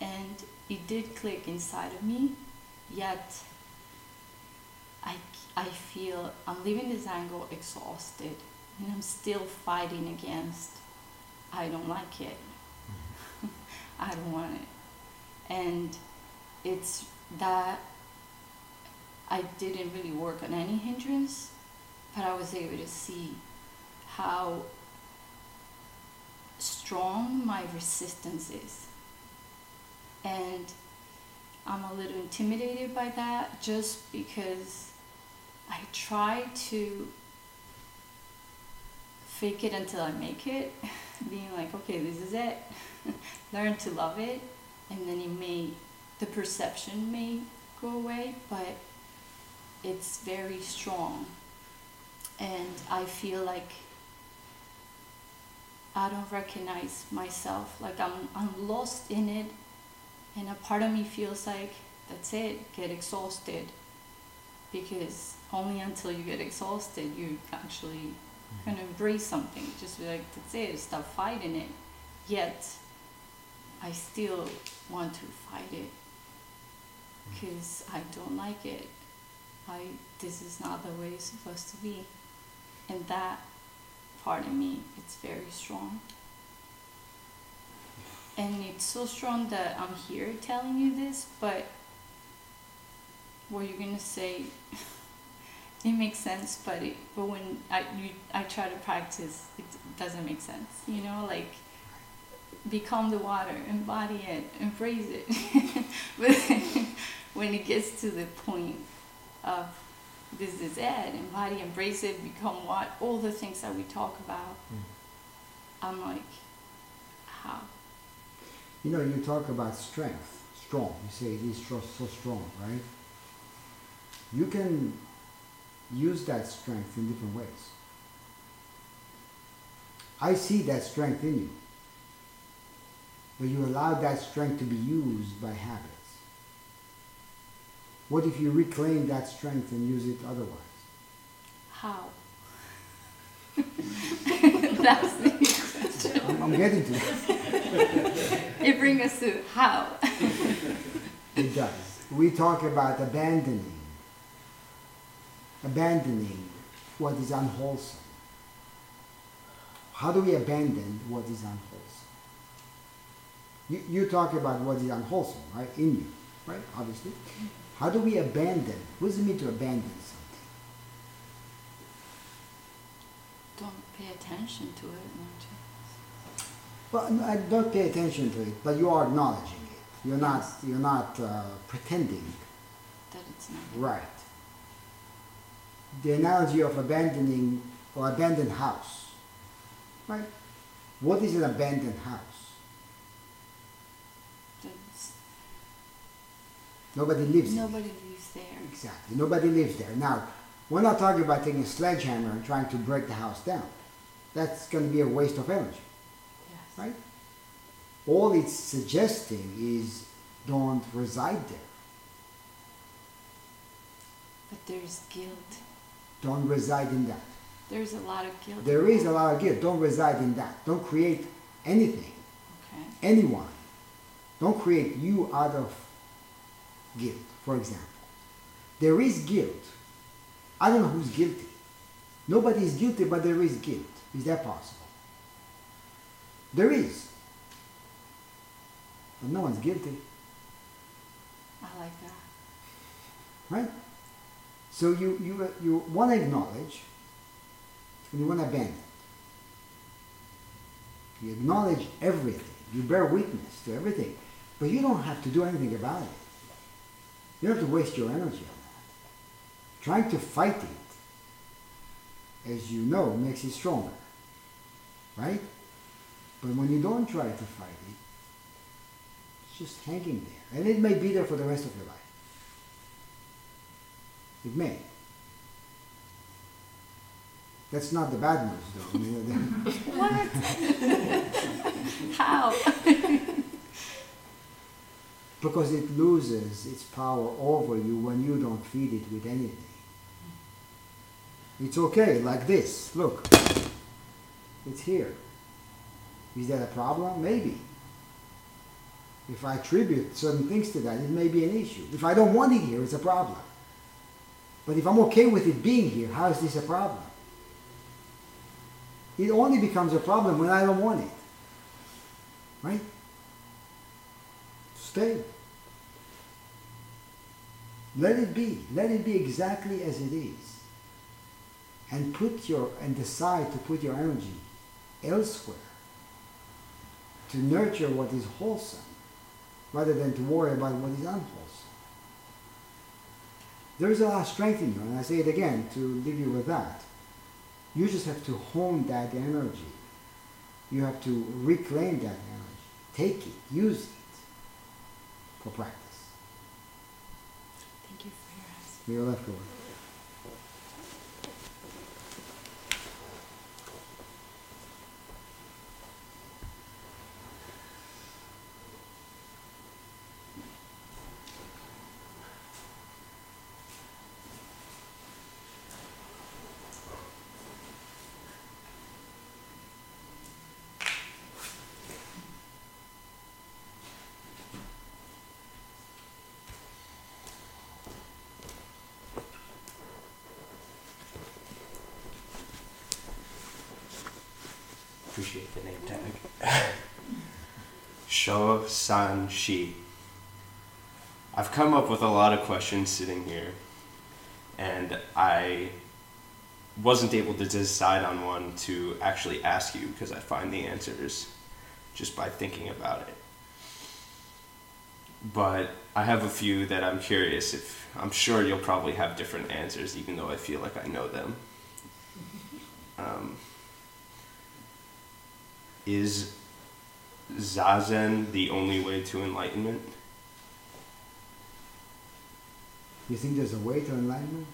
Speaker 9: And it did click inside of me, yet I, I feel I'm leaving this ango exhausted and I'm still fighting against I don't like it. I don't want it. And it's that I didn't really work on any hindrance, but I was able to see how strong my resistance is. And I'm a little intimidated by that just because I try to fake it until I make it, being like, okay, this is it. Learn to love it, and then it may, the perception may go away, but it's very strong. And I feel like I don't recognize myself, like I'm, I'm lost in it, and a part of me feels like that's it, get exhausted. Because only until you get exhausted, you actually kind of embrace something. Just be like, that's it, stop fighting it. Yet, I still want to fight it mm. because I don't like it. I this is not the way it's supposed to be, and that part of me, it's very strong. And it's so strong that I'm here telling you this, but what you're gonna say it makes sense but it, but when I you I try to practice it doesn't make sense you know like become the water embody it embrace it but when it gets to the point of this is it embody embrace it become what all the things that we talk about mm. I'm like how
Speaker 1: You know, you talk about strength, strong. You say it is so, so strong, right? You can use that strength in different ways. I see that strength in you, but you allow that strength to be used by habits. What if you reclaim that strength and use it otherwise?
Speaker 9: how that's the question
Speaker 1: I'm, I'm getting to that.
Speaker 9: it brings us to how
Speaker 1: It does. We talk about abandoning, abandoning what is unwholesome. How do we abandon what is unwholesome? You, you talk about what is unwholesome, right? In you, right? Obviously. How do we abandon? What does it mean to abandon something?
Speaker 4: Don't pay attention to it, you?
Speaker 1: Well, I don't pay attention to it, but you are acknowledging it. You're not, you're not uh, pretending.
Speaker 4: That it's not.
Speaker 1: Right. The analogy of abandoning or abandoned house. Right? What is an abandoned house?
Speaker 4: That's,
Speaker 1: Nobody lives
Speaker 4: nobody lives there.
Speaker 1: Exactly. Nobody lives there. Now, we're not talking about taking a sledgehammer and trying to break the house down. That's going to be a waste of energy,
Speaker 4: Yes.
Speaker 1: right? All it's suggesting is don't reside there.
Speaker 4: But there's guilt.
Speaker 1: Don't reside in that.
Speaker 4: There's a lot of guilt.
Speaker 1: There is a lot of guilt. Don't reside in that. Don't create anything,
Speaker 4: Okay.
Speaker 1: anyone. Don't create you out of guilt, for example. There is guilt. I don't know who's guilty. Nobody is guilty, but there is guilt. Is that possible? There is. But no one's guilty,
Speaker 4: I like that.
Speaker 1: right? So you, you, you want to acknowledge and you want to abandon. You acknowledge everything. You bear witness to everything. But you don't have to do anything about it. You don't have to waste your energy on that. Trying to fight it, as you know, makes it stronger. Right? But when you don't try to fight it, it's just hanging there. And it may be there for the rest of your life. It may. That's not the bad news, though. I mean,
Speaker 4: What? How?
Speaker 1: because it loses its power over you when you don't feed it with anything. It's okay, like this. Look, it's here. Is that a problem? Maybe. If I attribute certain things to that, it may be an issue. If I don't want it here, it's a problem. But if I'm okay with it being here, how is this a problem? It only becomes a problem when I don't want it. Right? Stay. Let it be. Let it be exactly as it is. And put your and decide to put your energy elsewhere. To nurture what is wholesome rather than to worry about what is unwholesome. There is a lot of strength in you, and I say it again to leave you with that. You just have to hone that energy. You have to reclaim that energy. Take it, use it for practice.
Speaker 4: Thank you for your answer.
Speaker 1: You're left over.
Speaker 10: Appreciate the name tag. Sho San Shi. I've come up with a lot of questions sitting here, and I wasn't able to decide on one to actually ask you because I find the answers just by thinking about it. But I have a few that I'm curious if I'm sure you'll probably have different answers, even though I feel like I know them. Um, is Zazen the only way to enlightenment?
Speaker 1: You think there's a way to enlightenment?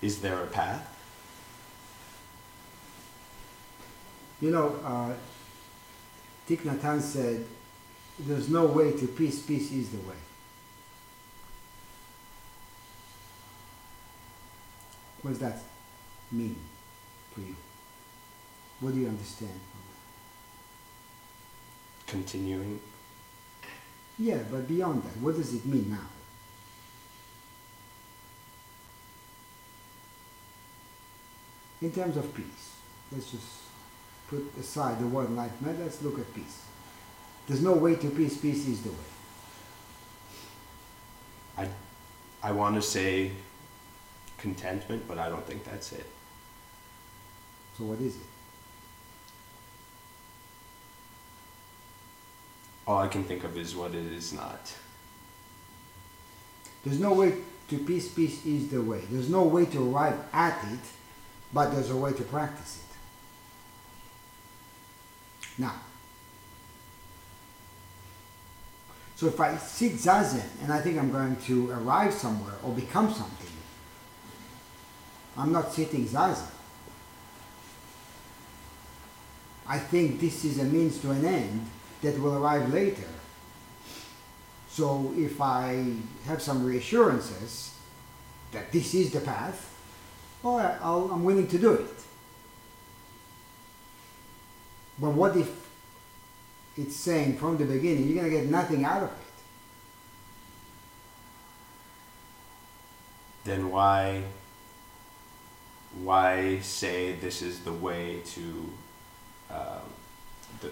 Speaker 10: Is there a path?
Speaker 1: You know, uh, Thich Nhat Hanh said, there's no way to peace, peace is the way. What does that mean for you? What do you understand? from
Speaker 10: Continuing.
Speaker 1: Yeah, but beyond that, what does it mean now? In terms of peace, let's just put aside the word enlightenment, let's look at peace. There's no way to peace, peace is the way.
Speaker 10: I, I want to say contentment, but I don't think that's it.
Speaker 1: So what is it?
Speaker 10: All I can think of is what it is not.
Speaker 1: There's no way to peace. Peace is the way. There's no way to arrive at it, but there's a way to practice it. Now, so if I sit zazen and I think I'm going to arrive somewhere or become something, I'm not sitting zazen. I think this is a means to an end that will arrive later. So if I have some reassurances that this is the path, I- I'll, I'm willing to do it. But what if it's saying from the beginning you're going to get nothing out of it?
Speaker 10: Then why why say this is the way to um, the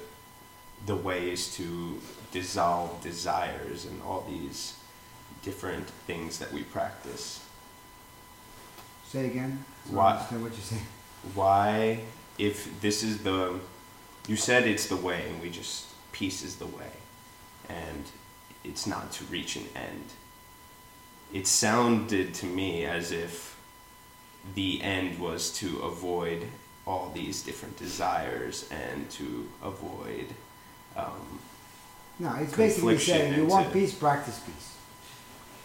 Speaker 10: the way is to dissolve desires and all these different things that we practice.
Speaker 1: Say again. So
Speaker 10: Why?
Speaker 1: what you say.
Speaker 10: Why, if this is the, you said it's the way, and we just peace is the way, and it's not to reach an end. It sounded to me as if the end was to avoid all these different desires and to avoid. Um,
Speaker 1: No, it's basically saying you want peace, practice peace.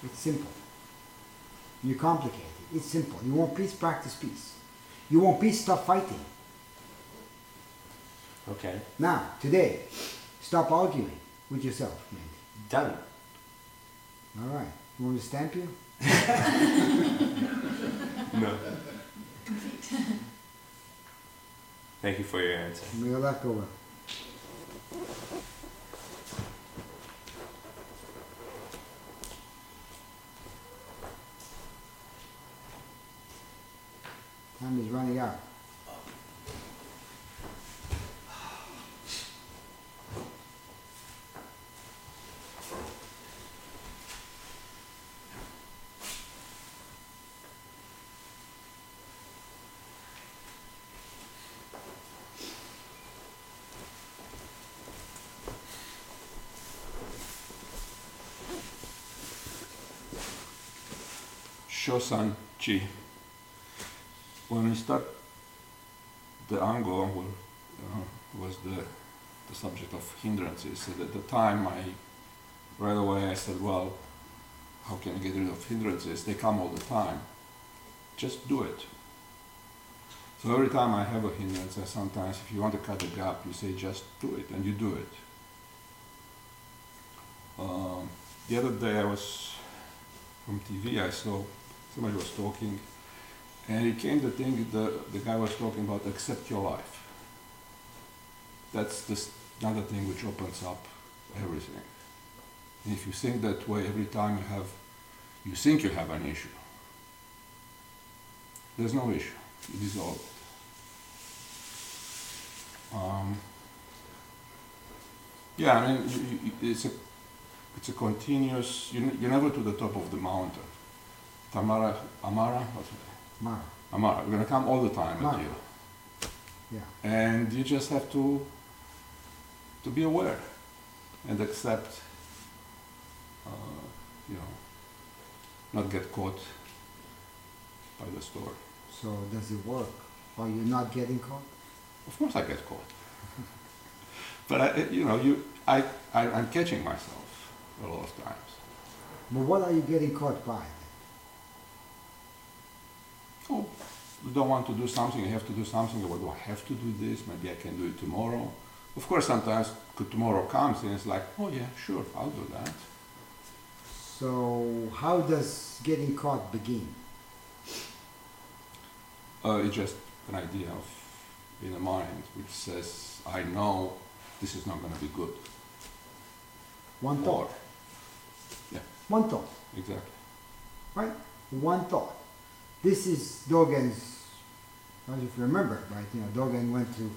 Speaker 1: It's simple. You complicate it. It's simple. You want peace, practice peace. You want peace, stop fighting.
Speaker 10: okay,
Speaker 1: Now, today, stop arguing with yourself, maybe.
Speaker 10: done.
Speaker 1: All right. You want me to stamp you?
Speaker 10: No. Thank you for your answer.
Speaker 1: Go well. Time is running out.
Speaker 11: Shosan Chi. When we start the ango uh, was the, the subject of hindrances. At the time, I right away I said, well, how can I get rid of hindrances? They come all the time. Just do it. So every time I have a hindrance, I sometimes, if you want to cut the gap, you say just do it, and you do it. Um, the other day I was from TV, I saw somebody was talking, and it came the thing the, the guy was talking about accept your life. That's this another thing which opens up everything. And if you think that way every time you have you think you have an issue, there's no issue. You dissolve it. Um, yeah, I mean, it's a it's a continuous. You, you're never to the top of the mountain. Tamara, Amara, what's it?
Speaker 1: Mara.
Speaker 11: Amara, we're gonna come all the time
Speaker 1: Mara.
Speaker 11: at you,
Speaker 1: Yeah.
Speaker 11: and you just have to to be aware and accept. Uh, you know, not get caught by the story.
Speaker 1: So does it work? Are you not getting caught?
Speaker 11: Of course, I get caught, but I, you know, you, I, I, I'm catching myself a lot of times.
Speaker 1: But what are you getting caught by?
Speaker 11: Oh, you don't want to do something, you have to do something. Or do I have to do this? Maybe I can do it tomorrow. Of course, sometimes tomorrow comes and it's like, oh yeah, sure, I'll do that.
Speaker 1: So how does getting caught begin?
Speaker 11: Uh, it's just an idea of in the mind which says, I know this is not going to be good.
Speaker 1: One thought.
Speaker 11: Yeah.
Speaker 1: One thought.
Speaker 11: Exactly.
Speaker 1: right? One thought. This is Dogen's, I don't know if you remember, right? You know, Dogen went to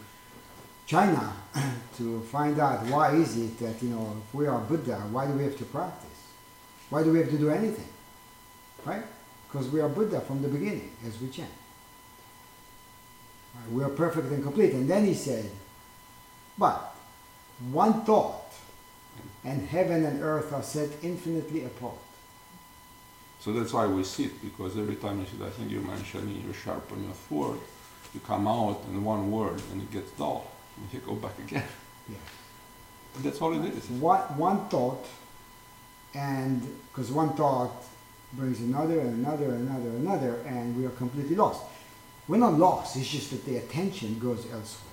Speaker 1: China to find out why is it that, you know, if we are Buddha, why do we have to practice? Why do we have to do anything? Right? because we are Buddha from the beginning, as we chant. Right, we are perfect and complete. And then he said, but one thought, and heaven and earth are set infinitely apart.
Speaker 11: So that's why we sit, because every time you sit, I think you mentioned you sharpen your sword, you come out in one word and it gets dull, and you go back again.
Speaker 1: Yes.
Speaker 11: And that's all it is.
Speaker 1: One, one thought, and because one thought brings another and another and another and another, and we are completely lost. We're not lost, it's just that the attention goes elsewhere.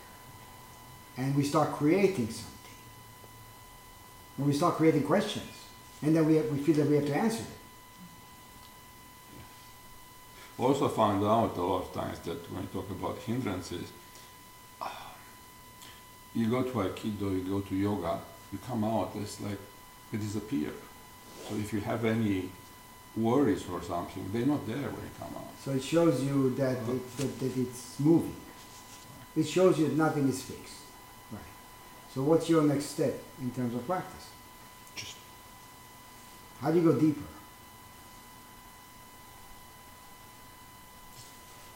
Speaker 1: And we start creating something. And we start creating questions. And then we, have, we feel that we have to answer them.
Speaker 11: Also found out a lot of times that when you talk about hindrances, ah, you go to Aikido, you go to yoga, you come out, it's like they disappear. So if you have any worries or something, they're not there when you come out.
Speaker 1: So it shows you that, it, that, that it's moving. It shows you that nothing is fixed. Right. So what's your next step in terms of practice?
Speaker 11: Just
Speaker 1: How do you go deeper?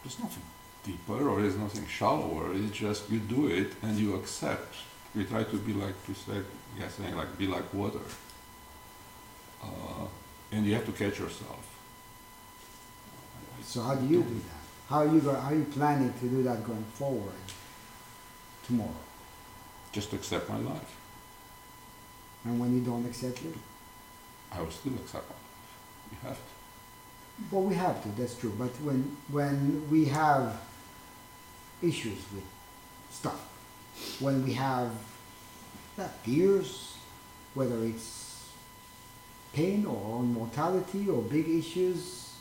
Speaker 11: There's nothing deeper or there's nothing shallower. It's just you do it and you accept. You try to be like you said, yeah, saying like be like water. Uh, and you have to catch yourself.
Speaker 1: So how do you do that? How are you go, how are you planning to do that going forward tomorrow?
Speaker 11: Just accept my life.
Speaker 1: And when you don't accept it?
Speaker 11: I will still accept my life. You have to.
Speaker 1: Well, we have to. That's true. But when when we have issues with stuff, when we have fears, whether it's pain or mortality or big issues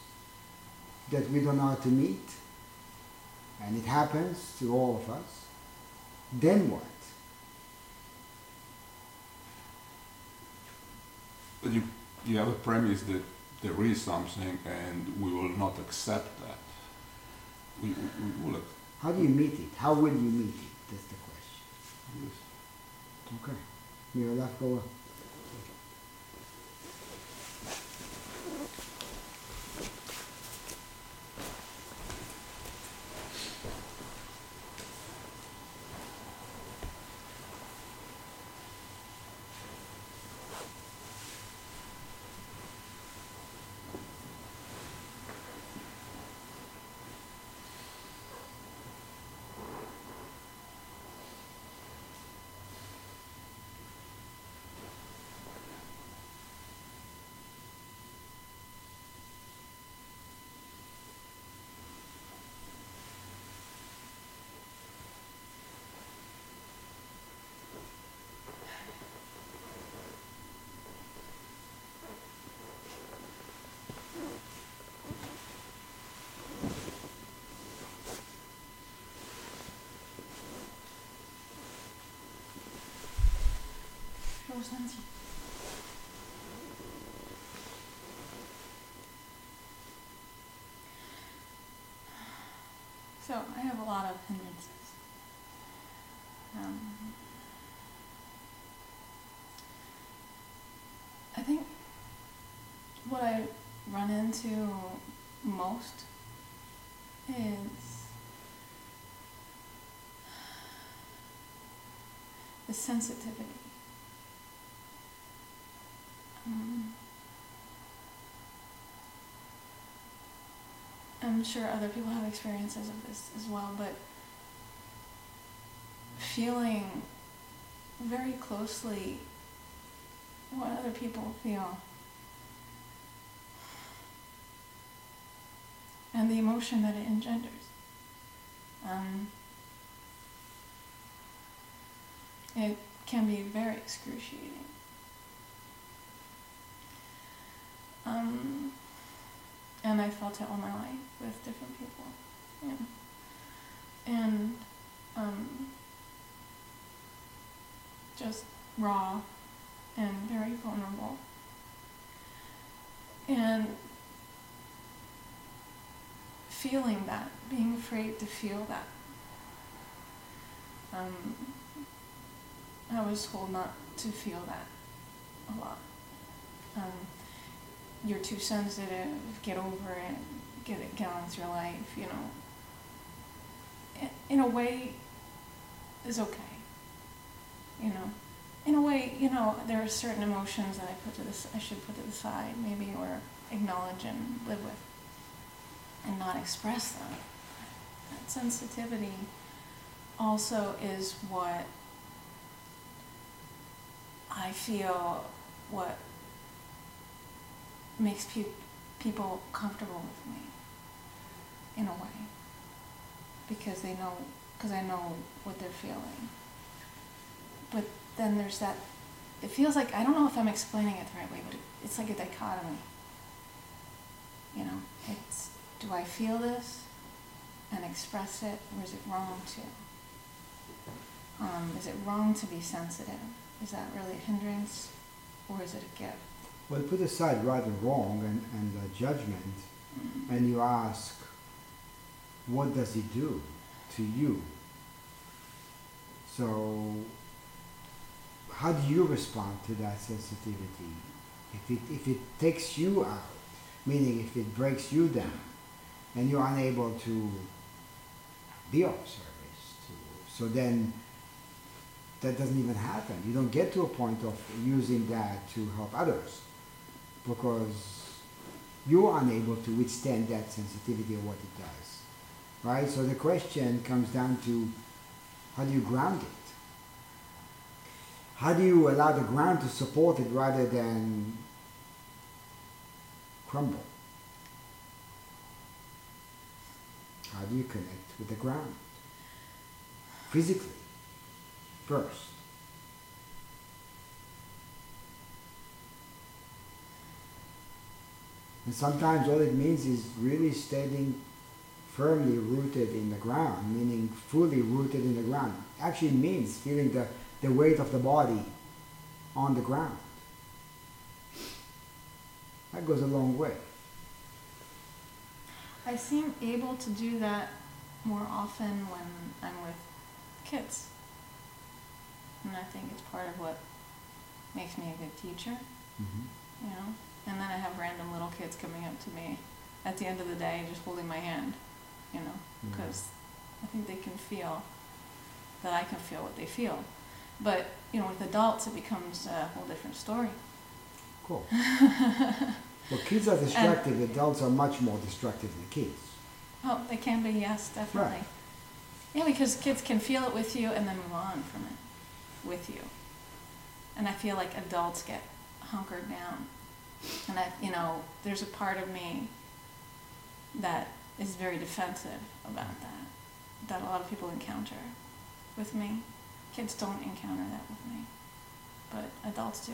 Speaker 1: that we don't know how to meet, and it happens to all of us, then what?
Speaker 11: But you, you have a premise that there is something and we will not accept that. We, we, we will
Speaker 1: How do you meet it? How will you meet it? That's the question.
Speaker 11: accept
Speaker 1: Okay. Your left go up.
Speaker 4: So I have a lot of hindrances. Um, I think what I run into most is the sensitivity. I'm sure other people have experiences of this as well, but feeling very closely what other people feel and the emotion that it engenders. Um, it can be very excruciating. Um, and I felt it all my life with different people. Yeah. And um, just raw and very vulnerable. And feeling that, being afraid to feel that. Um, I was told not to feel that a lot. Um, you're too sensitive, get over it, get it, get on with your life, you know. In a way, is okay. You know, in a way, you know, there are certain emotions that I put to this, I should put to the side, maybe, or acknowledge and live with, and not express them. That sensitivity also is what I feel what makes pe- people comfortable with me in a way. Because they know because I know what they're feeling. But then there's that it feels like I don't know if I'm explaining it the right way but it, it's like a dichotomy. You know it's do I feel this and express it or is it wrong to? Um, is it wrong to be sensitive? Is that really a hindrance or is it a gift
Speaker 1: Well, put aside right and wrong and, and uh, judgment, and you ask, what does it do to you? So, how do you respond to that sensitivity? If it, if it takes you out, meaning if it breaks you down, and you're unable to be of service to, so then that doesn't even happen. You don't get to a point of using that to help others because you're unable to withstand that sensitivity of what it does. Right? So the question comes down to how do you ground it? How do you allow the ground to support it rather than crumble? How do you connect with the ground? Physically, first. And sometimes all it means is really staying firmly rooted in the ground, meaning fully rooted in the ground. Actually means feeling the, the weight of the body on the ground. That goes a long way.
Speaker 4: I seem able to do that more often when I'm with kids. And I think it's part of what makes me a good teacher,
Speaker 1: Mm-hmm.
Speaker 4: you know? And then I have random little kids coming up to me at the end of the day just holding my hand, you know?
Speaker 1: Mm.
Speaker 4: Because I think they can feel that I can feel what they feel. But, you know, with adults, it becomes a whole different story.
Speaker 1: Cool. well, kids are destructive. Adults are much more destructive than kids.
Speaker 4: Oh, they can be, yes, definitely.
Speaker 1: Right.
Speaker 4: Yeah, because kids can feel it with you and then move on from it with you. And I feel like adults get hunkered down. And I, you know, there's a part of me that is very defensive about that, that a lot of people encounter with me. Kids don't encounter that with me, but adults do.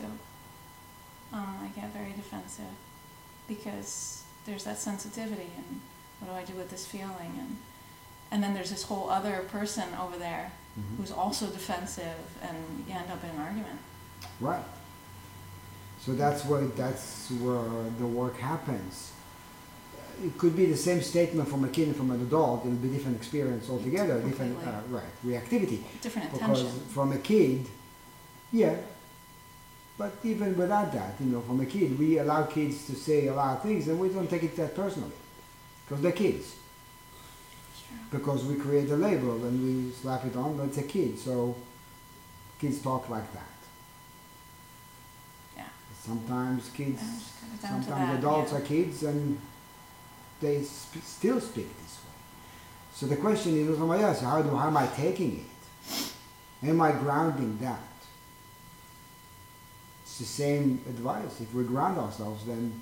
Speaker 4: Um, I get very defensive because there's that sensitivity and what do I do with this feeling and and then there's this whole other person over there
Speaker 1: Mhm.
Speaker 4: who's also defensive and you end up in an argument.
Speaker 1: Right. So that's where that's where the work happens. It could be the same statement from a kid and from an adult. It'll be different experience altogether, different uh, right reactivity.
Speaker 4: Different attention.
Speaker 1: Because from a kid, yeah. But even without that, you know, from a kid, we allow kids to say a lot of things, and we don't take it that personally, because they're kids.
Speaker 4: Sure.
Speaker 1: Because we create a label and we slap it on, but it's a kid, so kids talk like that. Sometimes kids,
Speaker 4: Yeah, just cut it down to
Speaker 1: sometimes adults
Speaker 4: yeah.
Speaker 1: are kids and they sp- still speak this way. So the question is, oh my so how, do, how am I taking it? Am I grounding that? It's the same advice. If we ground ourselves, then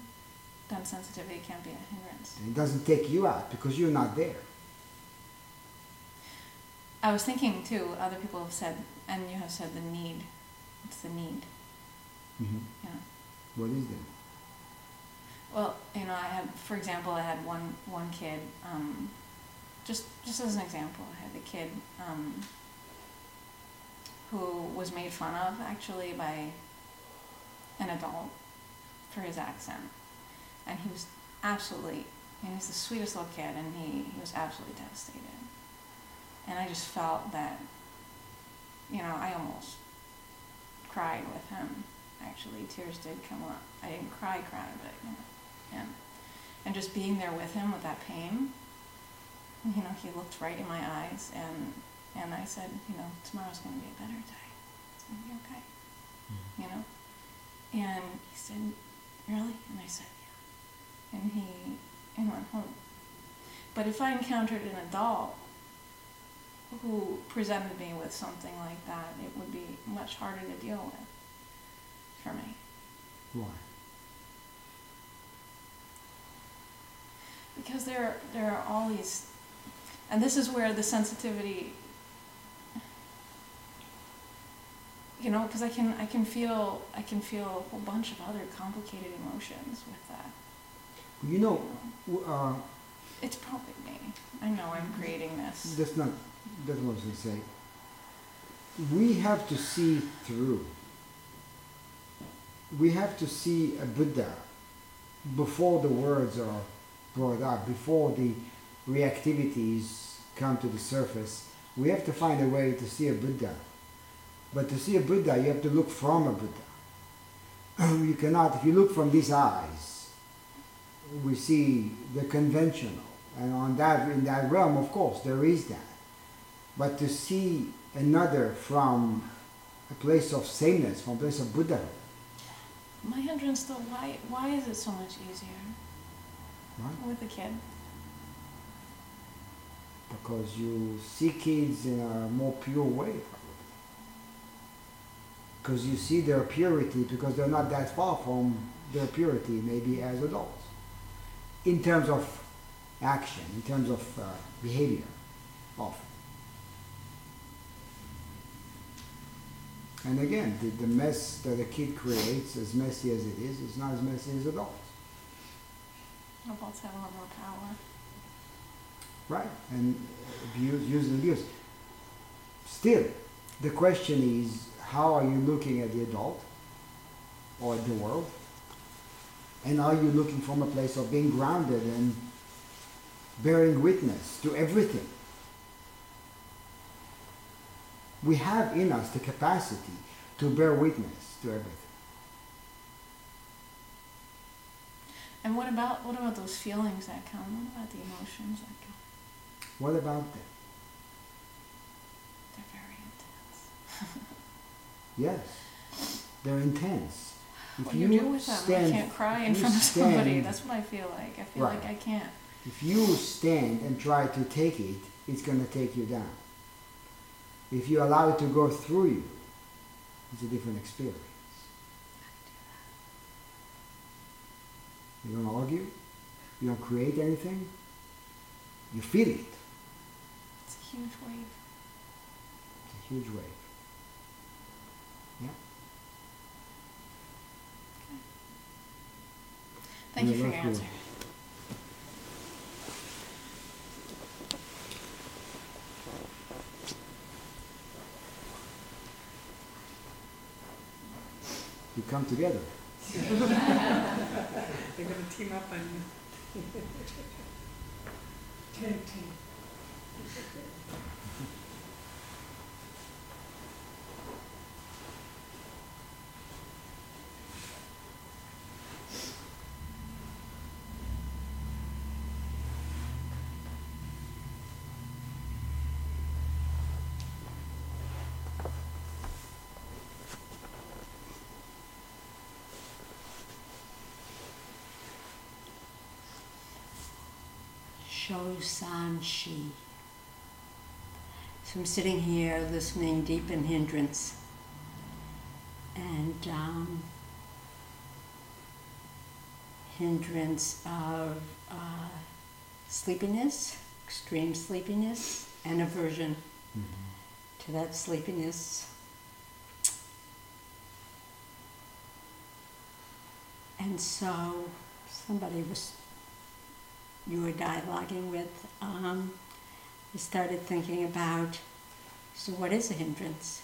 Speaker 4: Then sensitivity can be a hindrance.
Speaker 1: it doesn't take you out because you're not there.
Speaker 4: I was thinking too, other people have said, and you have said the need. It's the need.
Speaker 1: Mm-hmm.
Speaker 4: Yeah.
Speaker 1: What is that?
Speaker 4: Well, you know, I had, for example, I had one one kid. Um, just just as an example, I had a kid um, who was made fun of actually by an adult for his accent, and he was absolutely. Mean, he's the sweetest little kid, and he, he was absolutely devastated. And I just felt that, you know, I almost cried with him. Actually, tears did come up. I didn't cry, cry, but you know him. And just being there with him with that pain, you know, he looked right in my eyes and and I said, you know, tomorrow's gonna be a better day. It's gonna be okay. Hmm. You know? And he said, Really? And I said, Yeah. And he and went home. But if I encountered an adult who presented me with something like that, it would be much harder to deal with for me.
Speaker 1: Why?
Speaker 4: Because there, there are all these, and this is where the sensitivity, you know, because I can, I can feel, I can feel a whole bunch of other complicated emotions with that.
Speaker 1: You know, uh,
Speaker 4: It's probably me. I know I'm creating this.
Speaker 1: that's not, that's what I was gonna say. We have to see through. We have to see a Buddha before the words are brought up, before the reactivities come to the surface. We have to find a way to see a Buddha. But to see a Buddha, you have to look from a Buddha. you cannot, if you look from these eyes, we see the conventional. And on that, in that realm, of course, there is that. But to see another from a place of sameness, from a place of Buddhahood,
Speaker 4: My hindrance though, why, why is it so much easier
Speaker 1: right?
Speaker 4: with a kid?
Speaker 1: Because you see kids in a more pure way, probably. Because you see their purity, because they're not that far from their purity, maybe as adults. In terms of action, in terms of uh, behavior, often. And again, the, the mess that a kid creates, as messy as it is, is not as messy as adults.
Speaker 4: Adults have a lot more power.
Speaker 1: Right, and abuse, use and abuse. Still, the question is, how are you looking at the adult or the world? And are you looking from a place of being grounded and bearing witness to everything? We have in us the capacity to bear witness to everything.
Speaker 4: And what about what about those feelings that come? What about the emotions that come?
Speaker 1: What about them?
Speaker 4: They're very intense.
Speaker 1: Yes, they're intense. If
Speaker 4: what you, do with them? I can't cry in front of somebody.
Speaker 1: stand-
Speaker 4: That's what I feel like. I feel
Speaker 1: Right.
Speaker 4: like I can't.
Speaker 1: If you stand and try to take it, it's going to take you down. If you allow it to go through you, it's a different experience. You don't argue, you don't create anything, you feel it.
Speaker 4: It's a huge wave.
Speaker 1: It's a huge wave. Yeah.
Speaker 4: Thank you for your answer.
Speaker 1: You come together.
Speaker 5: They're gonna team up on you. Tag team.
Speaker 12: Sho San Shi. So I'm sitting here listening deep in hindrance. And um, hindrance of uh, sleepiness, extreme sleepiness, and aversion to that sleepiness. And so somebody was you were dialoguing with, um, I started thinking about so, what is a hindrance?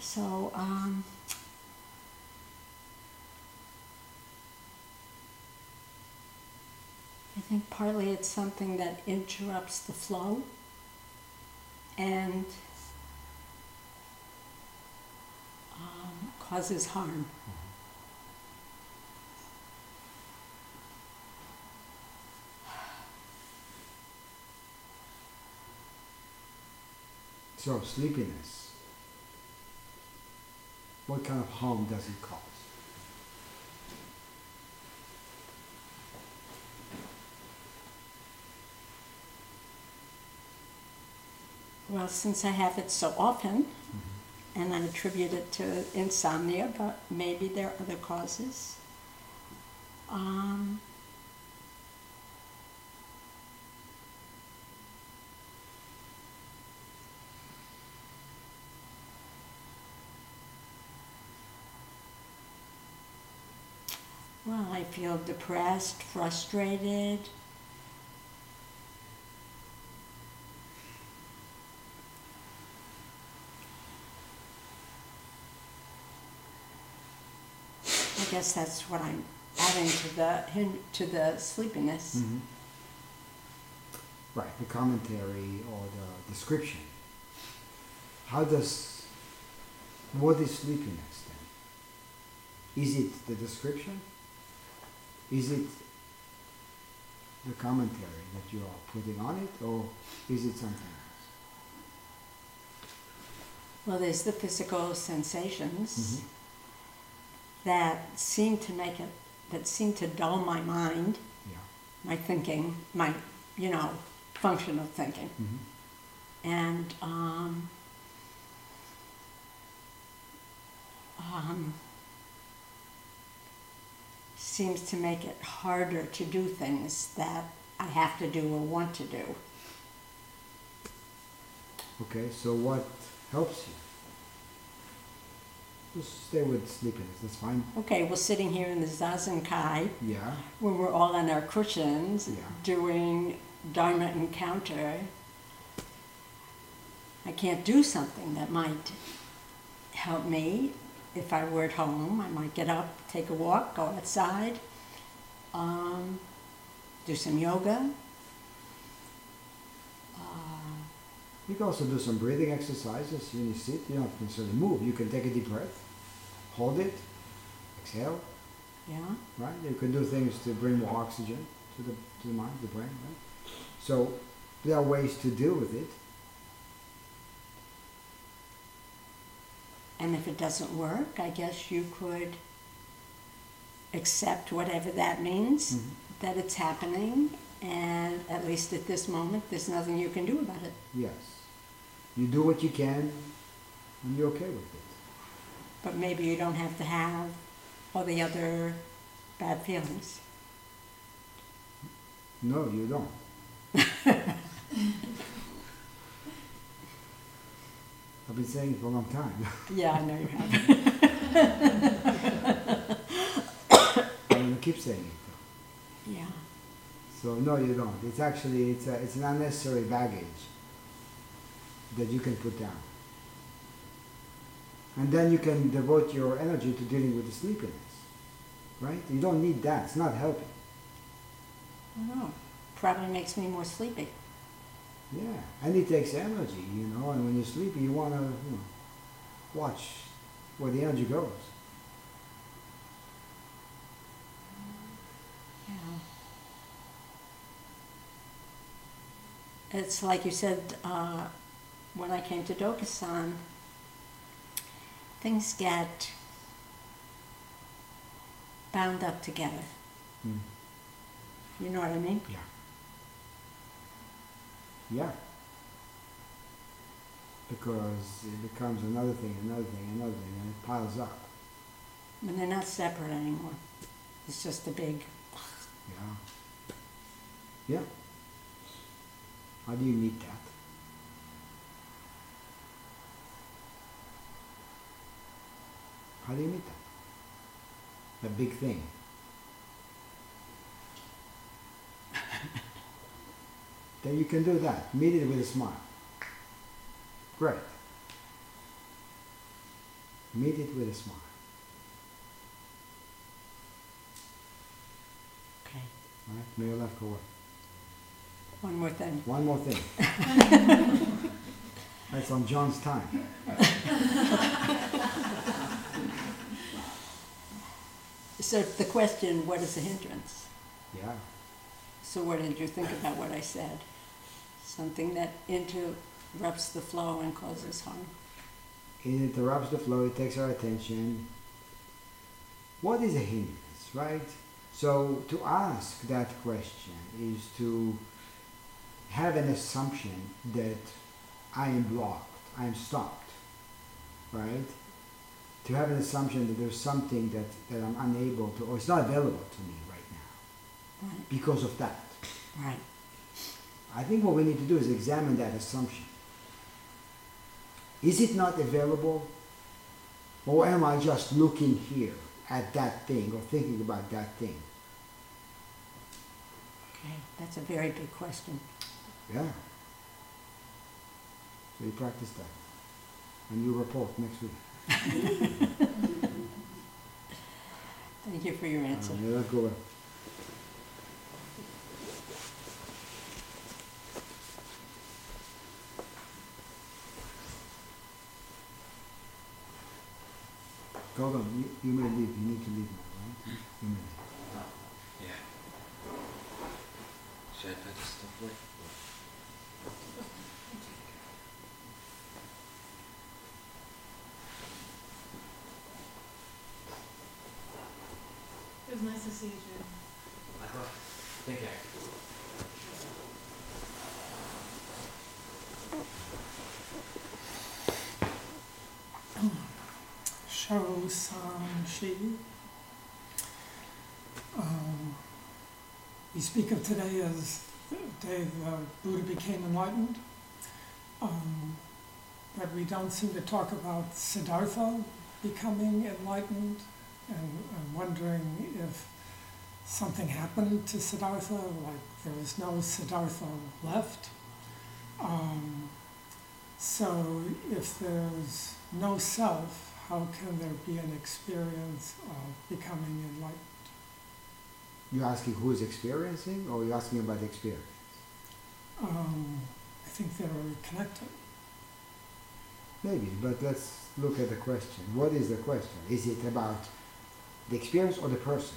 Speaker 12: So, um, it think partly it's something that interrupts the flow and um, causes harm.
Speaker 1: So, sleepiness. What kind of harm does it cause?
Speaker 12: Well, since I have it so often, and I attribute it to insomnia, but maybe there are other causes. Um, well, I feel depressed, frustrated. Guess that's what I'm adding to the hin- to the sleepiness.
Speaker 1: Mhm. Right, the commentary or the description. How does, what is sleepiness then? Is it the description? Is it the commentary that you are putting on it, or is it something else?
Speaker 12: Well, there's the physical sensations
Speaker 1: Mhm.
Speaker 12: That seem to make it that seem to dull my mind,
Speaker 1: Yeah.
Speaker 12: my thinking, my you know function of thinking,
Speaker 1: Mhm.
Speaker 12: and um, um, seems to make it harder to do things that I have to do or want to do.
Speaker 1: Okay, so what helps you? Just stay with sleepiness, that's fine.
Speaker 12: Okay, we're sitting here in the Zazen Kai
Speaker 1: Yeah,
Speaker 12: when we're all on our cushions
Speaker 1: Yeah.
Speaker 12: doing Dharma encounter. I can't do something that might help me. If I were at home, I might get up, take a walk, go outside, um, do some yoga. Uh,
Speaker 1: you can also do some breathing exercises when you sit. You don't have to necessarily move. You can take a deep breath, hold it, exhale.
Speaker 12: yeah.
Speaker 1: right? You can do things to bring more oxygen to the, to the mind, the brain, right? So there are ways to deal with it.
Speaker 12: And if it doesn't work, I guess you could accept whatever that means,
Speaker 1: Mhm.
Speaker 12: that it's happening, and at least at this moment, there's nothing you can do about it.
Speaker 1: Yes. You do what you can and you're okay with it.
Speaker 12: But maybe you don't have to have all the other bad feelings.
Speaker 1: No, you don't. I've been saying it for a long time.
Speaker 12: Yeah, I know you have.
Speaker 1: I'm gonna keep saying it though.
Speaker 12: Yeah.
Speaker 1: So no, you don't. It's actually it's a, it's an unnecessary baggage that you can put down, and then you can devote your energy to dealing with the sleepiness, right? You don't need that. It's not helping.
Speaker 12: I know. Probably makes me more sleepy.
Speaker 1: Yeah, and it takes energy, you know. And when you're sleepy, you wanna you know, watch where the energy goes.
Speaker 12: Yeah. It's like you said uh, when I came to Dokusan, things get bound up together.
Speaker 1: Mm.
Speaker 12: You know what I mean?
Speaker 1: Yeah. Yeah. Because it becomes another thing, another thing, another thing, and it piles up.
Speaker 12: And they're not separate anymore. It's just a big.
Speaker 1: Yeah. Yeah. How do you meet that? How do you meet that? A big thing. then you can do that. Meet it with a smile. Great. Meet it with a smile.
Speaker 12: Okay.
Speaker 1: All right? May your life go.
Speaker 12: One more thing.
Speaker 1: One more thing. That's on John's time.
Speaker 12: So the question, what is a hindrance?
Speaker 1: Yeah.
Speaker 12: So what did you think about what I said? Something that interrupts the flow and causes harm.
Speaker 1: It interrupts the flow, it takes our attention. What is a hindrance, right? So to ask that question is to have an assumption that I am blocked, I am stopped, right? To have an assumption that there's something that, that I'm unable to, or it's not available to me right now
Speaker 12: Right.
Speaker 1: because of that.
Speaker 12: Right.
Speaker 1: I think what we need to do is examine that assumption. Is it not available? Or am I just looking here at that thing or thinking about that thing?
Speaker 12: Okay. That's a very big question.
Speaker 1: Yeah. So you practice that. And you report next week.
Speaker 12: Thank you for your answer.
Speaker 1: Uh, let go. Hold on, you, you may leave. You need to leave now, right? You may leave.
Speaker 13: Yeah. Should I put this stuff away?
Speaker 4: It was nice to see you, Jim.
Speaker 13: Take
Speaker 14: San Shi. Um, we speak of today as the day the Buddha became enlightened. Um, but we don't seem to talk about Siddhartha becoming enlightened and, and wondering if something happened to Siddhartha, like there was no Siddhartha left. Um, so if there's no self, how can there be an experience of becoming enlightened?
Speaker 1: You're asking who is experiencing, or you're asking about the experience?
Speaker 14: Um, I think they're connected.
Speaker 1: Maybe, but let's look at the question. What is the question? Is it about the experience or the person?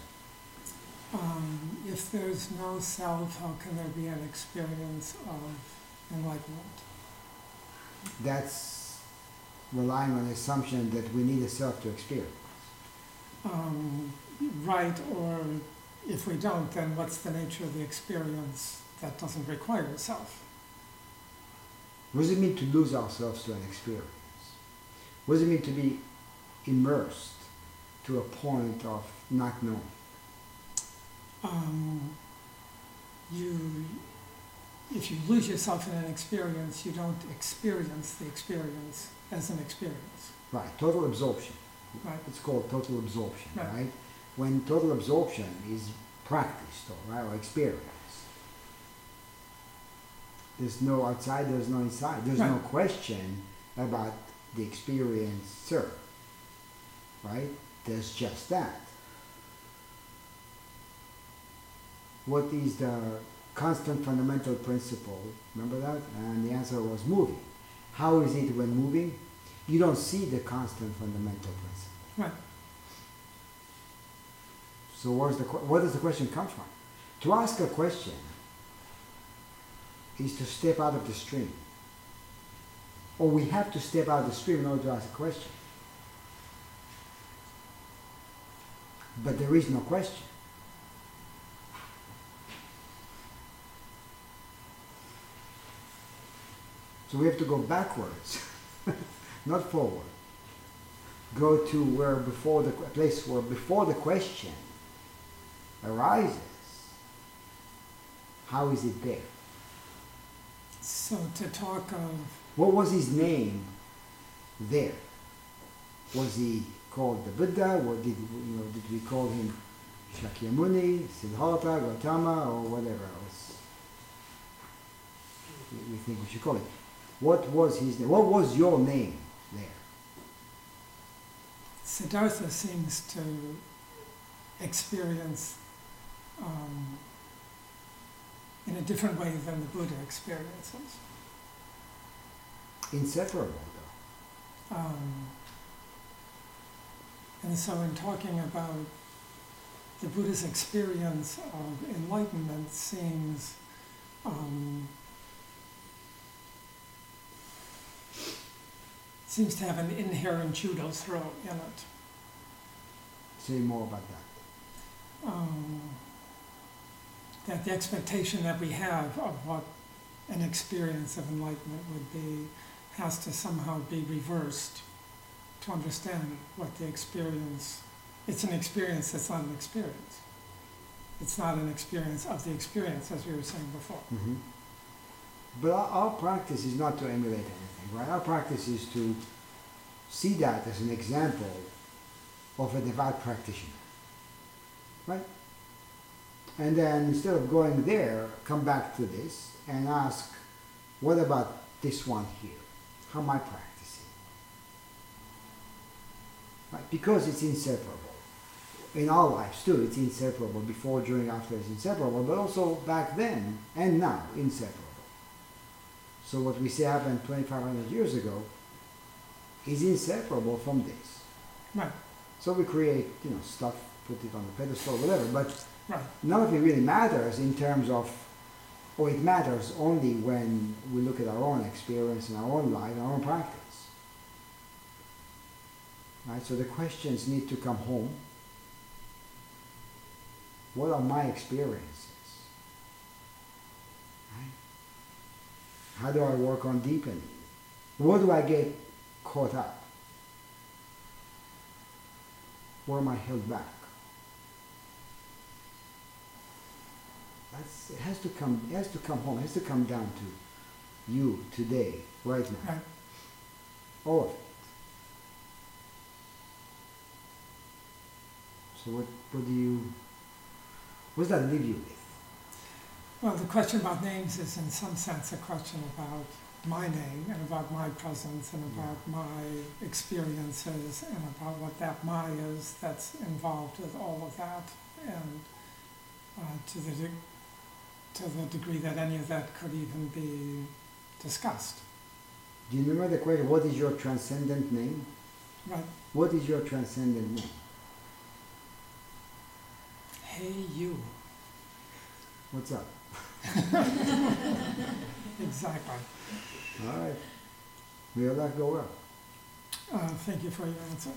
Speaker 14: Um, if there's no self, how can there be an experience of enlightenment?
Speaker 1: That's relying on the assumption that we need a self to experience.
Speaker 14: Um, right, or if we don't, then what's the nature of the experience that doesn't require a self?
Speaker 1: What does it mean to lose ourselves to an experience? What does it mean to be immersed to a point of not knowing?
Speaker 14: Um, you, if you lose yourself in an experience, you don't experience the experience as an experience.
Speaker 1: Right, total absorption.
Speaker 14: Right.
Speaker 1: It's called total absorption,
Speaker 14: Right.
Speaker 1: right? When total absorption is practiced or, right, or experienced, there's no outside, there's no inside. There's no question about the experiencer, right? There's just that. What is the constant fundamental principle? Remember that? And the answer was moving. How is it when moving? You don't see the constant fundamental principle.
Speaker 14: Right.
Speaker 1: So where's the, where does the question come from? To ask a question is to step out of the stream. Or we have to step out of the stream in order to ask a question. But there is no question. So we have to go backwards, not forward. Go to where before the place where before the question arises. How is it there?
Speaker 14: So to talk of
Speaker 1: What was his name there? Was he called the Buddha? What did you know? Did we call him Shakyamuni, Siddhartha, Gautama, or whatever else we- we think we should call it? What was his name? What was your name there?
Speaker 14: Siddhartha seems to experience um, in a different way than the Buddha experiences.
Speaker 1: Inseparable, though.
Speaker 14: Um, and so, in talking about the Buddha's experience of enlightenment, seems um, seems to have an inherent judo throw in it.
Speaker 1: Say more about that.
Speaker 14: Um, that the expectation that we have of what an experience of enlightenment would be has to somehow be reversed to understand what the experience it's an experience that's not an experience it's not an experience of the experience as we were saying before
Speaker 1: hmm But our, our practice is not to emulate anything, right? Our practice is to see that as an example of a devout practitioner, right? And then instead of going there, come back to this and ask, what about this one here? How am I practicing? Right? Because it's inseparable. In our lives too, it's inseparable. Before, during, after, it's inseparable. But also back then and now, inseparable. So what we see happened 2,500 years ago is inseparable from this.
Speaker 14: right
Speaker 1: So we create, you know, stuff, put it on the pedestal, whatever. But
Speaker 14: right
Speaker 1: none of it really matters in terms of, or it matters only when we look at our own experience in our own life, our own practice. Right? So the questions need to come home. What are my experiences? Right? How do I work on deepening? Where do I get caught up? Where am I held back? That's, it has to come. It has to come home. It has to come down to you today, right now.
Speaker 14: right
Speaker 1: All of it. So what? What do you? What does that leave you with?
Speaker 14: Well the question about names is in some sense a question about my name and about my presence and about my experiences and about what that my is that's involved with all of that and uh, to the de- to the degree that any of that could even be discussed.
Speaker 1: Do you remember the question? What is your transcendent name?
Speaker 14: Right?
Speaker 1: What is your transcendent name?
Speaker 14: Hey you.
Speaker 1: What's up?
Speaker 14: Exactly.
Speaker 1: All right. May your life go well.
Speaker 14: Uh, thank you for your answer.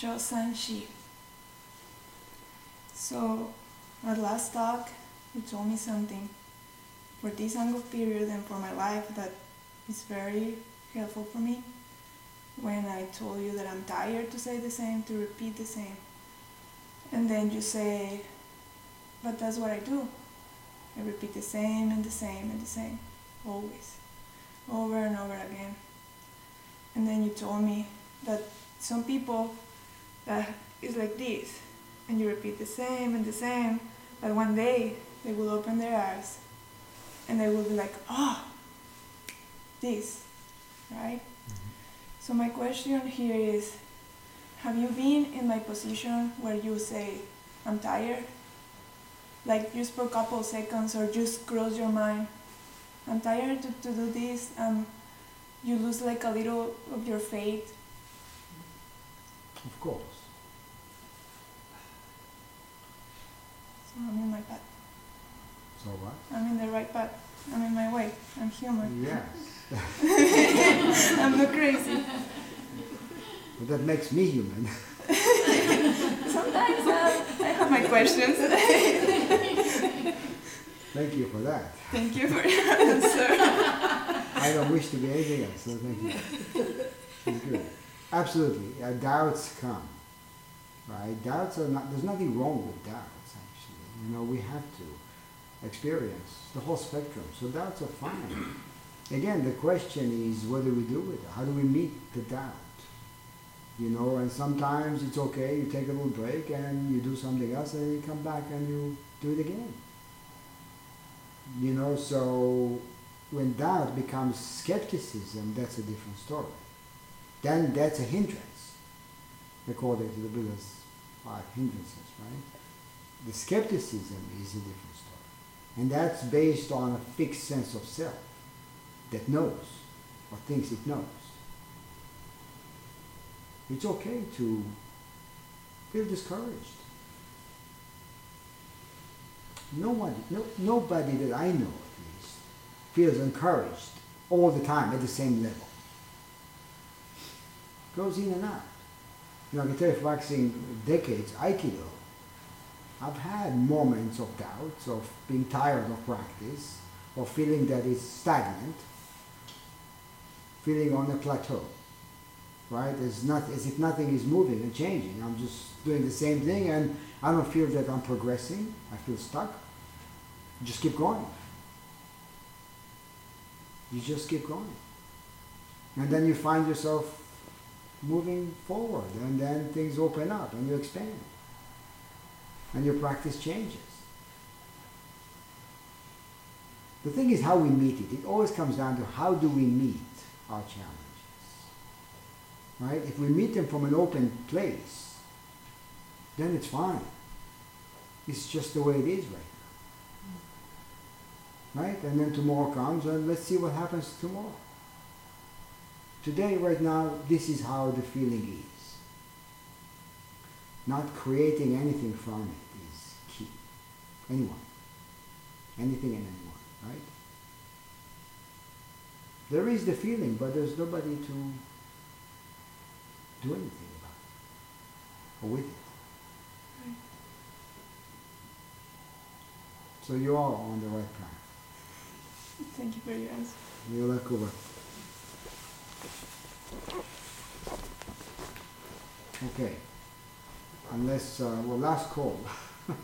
Speaker 15: Sho San Shi. So, at last talk, you told me something for this ango period and for my life that is very helpful for me. When I told you that I'm tired to say the same, to repeat the same. And then you say, but that's what I do. I repeat the same and the same and the same, always, over and over again. And then you told me that some people that is like this, and you repeat the same and the same, but one day they will open their eyes and they will be like, oh, this, right? Mm-hmm. So my question here is, have you been in my position where you say, I'm tired? Like just for a couple seconds or just close your mind. I'm tired to, to do this. and you lose like a little of your faith.
Speaker 1: Of course.
Speaker 15: So I'm in my path.
Speaker 1: So what?
Speaker 15: I'm in the right path. I'm in my way. I'm human.
Speaker 1: Yes.
Speaker 15: I'm not crazy.
Speaker 1: But that makes me human.
Speaker 15: Sometimes uh, I have my questions.
Speaker 1: Thank you for that.
Speaker 15: Thank you for your answer.
Speaker 1: I don't wish to be anything else, so thank you. It's good. Absolutely, uh, doubts come, right? Doubts are not. There's nothing wrong with doubts, actually. You know, we have to experience the whole spectrum. So doubts are fine. Again, the question is, what do we do with it? How do we meet the doubt? You know, and sometimes it's okay. You take a little break and you do something else, and you come back and you do it again. You know, so when doubt becomes skepticism, that's a different story. Then that's a hindrance, according to the Buddha's five hindrances, right? The skepticism is a different story. And that's based on a fixed sense of self that knows or thinks it knows. It's okay to feel discouraged. Nobody, no, nobody that I know at least feels encouraged all the time at the same level. Goes in and out. You know, I can tell you for practicing decades Aikido, I've had moments of doubts, of being tired of practice, of feeling that it's stagnant, feeling on a plateau, right? As, not, as if nothing is moving and changing. I'm just doing the same thing and I don't feel that I'm progressing. I feel stuck. Just keep going. You just keep going. And then you find yourself moving forward and then things open up and you expand. And your practice changes. The thing is how we meet it. It always comes down to how do we meet our challenges. Right? If we meet them from an open place, then it's fine. It's just the way it is right now. Right? And then tomorrow comes and let's see what happens tomorrow. Today, right now, this is how the feeling is. Not creating anything from it is key. Anyone. Anything and anyone, right? There is the feeling, but there's nobody to do anything about it or with it. So you are on the right path.
Speaker 15: Thank you for your answer.
Speaker 1: You're welcome. Okay. Unless, uh, well, last call. All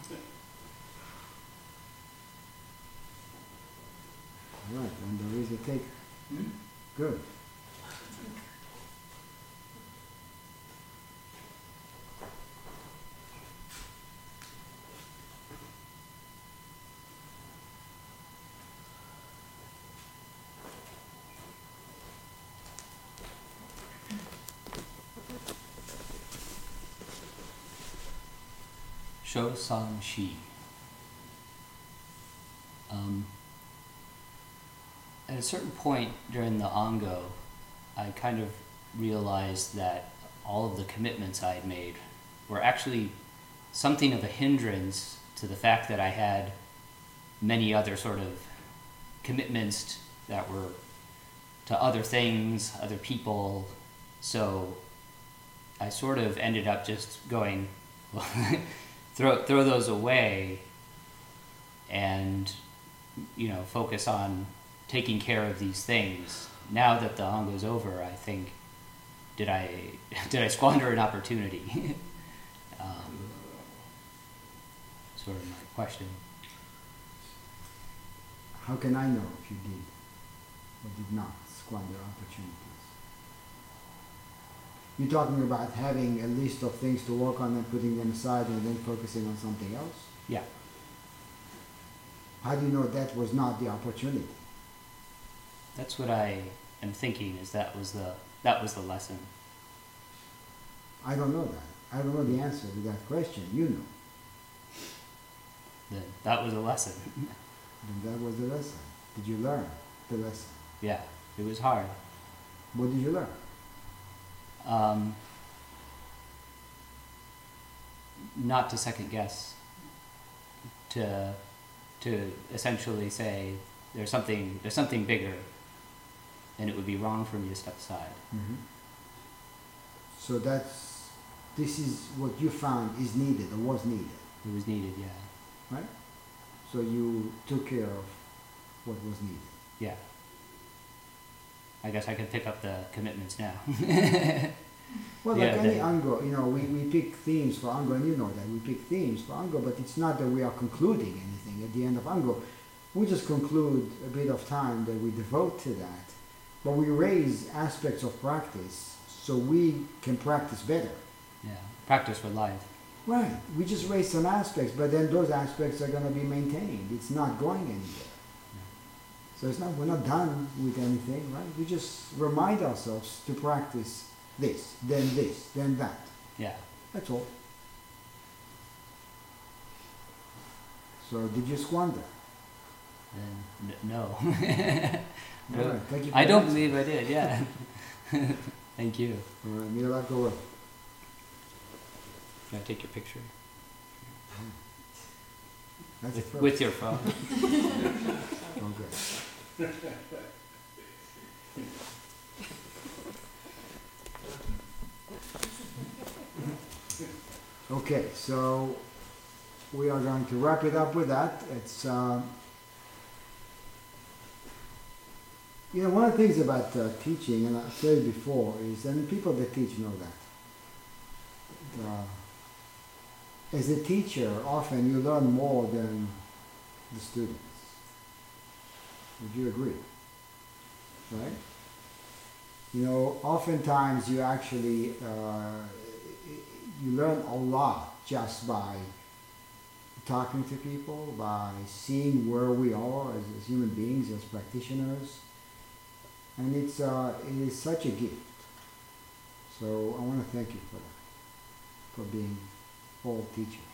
Speaker 1: right, and there is a take. Good.
Speaker 16: Sho San Shi. Um, at a certain point during the Ango, I kind of realized that all of the commitments I had made were actually something of a hindrance to the fact that I had many other sort of commitments that were to other things, other people. So I sort of ended up just going, throw throw those away and you know focus on taking care of these things. Now that the ango is over i think did i did i squander an opportunity? Um, sort of my question.
Speaker 1: How can I know if you did or did not squander opportunities? You're talking about having a list of things to work on and putting them aside and then focusing on something else?
Speaker 16: yeah
Speaker 1: How do you know that was not the opportunity?
Speaker 16: that's what i am thinking is that was the that was the lesson
Speaker 1: I don't know that. I don't know the answer to that question. You know.
Speaker 16: that that was a lesson
Speaker 1: And that was the lesson. Did you learn the lesson?
Speaker 16: yeah it was hard
Speaker 1: What did you learn?
Speaker 16: Um, not to second guess, to to essentially say there's something there's something bigger, and it would be wrong for me to step aside.
Speaker 1: Mm-hmm. So that's this is what you found is needed or was needed,
Speaker 16: It was needed, yeah,
Speaker 1: right? So you took care of what was needed.
Speaker 16: yeah. I guess I could pick up the commitments now.
Speaker 1: Well,
Speaker 16: Yeah,
Speaker 1: like any
Speaker 16: that-
Speaker 1: Ango, you know, we, we pick themes for Ango, and you know that we pick themes for Ango, but it's not that we are concluding anything at the end of Ango. We just conclude a bit of time that we devote to that, but we raise aspects of practice so we can practice better.
Speaker 16: Yeah, practice for life.
Speaker 1: Right. We just raise some aspects, but then those aspects are going to be maintained. It's not going anywhere. So it's not. We're not done with anything, right? We just remind ourselves to practice this, then this, then that.
Speaker 16: Yeah.
Speaker 1: That's all. So did you squander?
Speaker 16: Uh, no. No.
Speaker 1: right, thank you for
Speaker 16: I don't believe I did. Yeah. Thank you.
Speaker 1: All right, Mila, go away.
Speaker 16: Can I take your picture
Speaker 1: That's
Speaker 16: with, with your phone?
Speaker 1: Okay. Okay, so we are going to wrap it up with that. It's um, you know one of the things about uh, teaching, and I've said it before, is and people that teach know that. Uh, as a teacher, often you learn more than the students. Would you agree? Right? You know, oftentimes you actually uh, you learn a lot just by talking to people, by seeing where we are as, as human beings, as practitioners, and it's uh, it is such a gift. So I want to thank you for that, for being all teachers.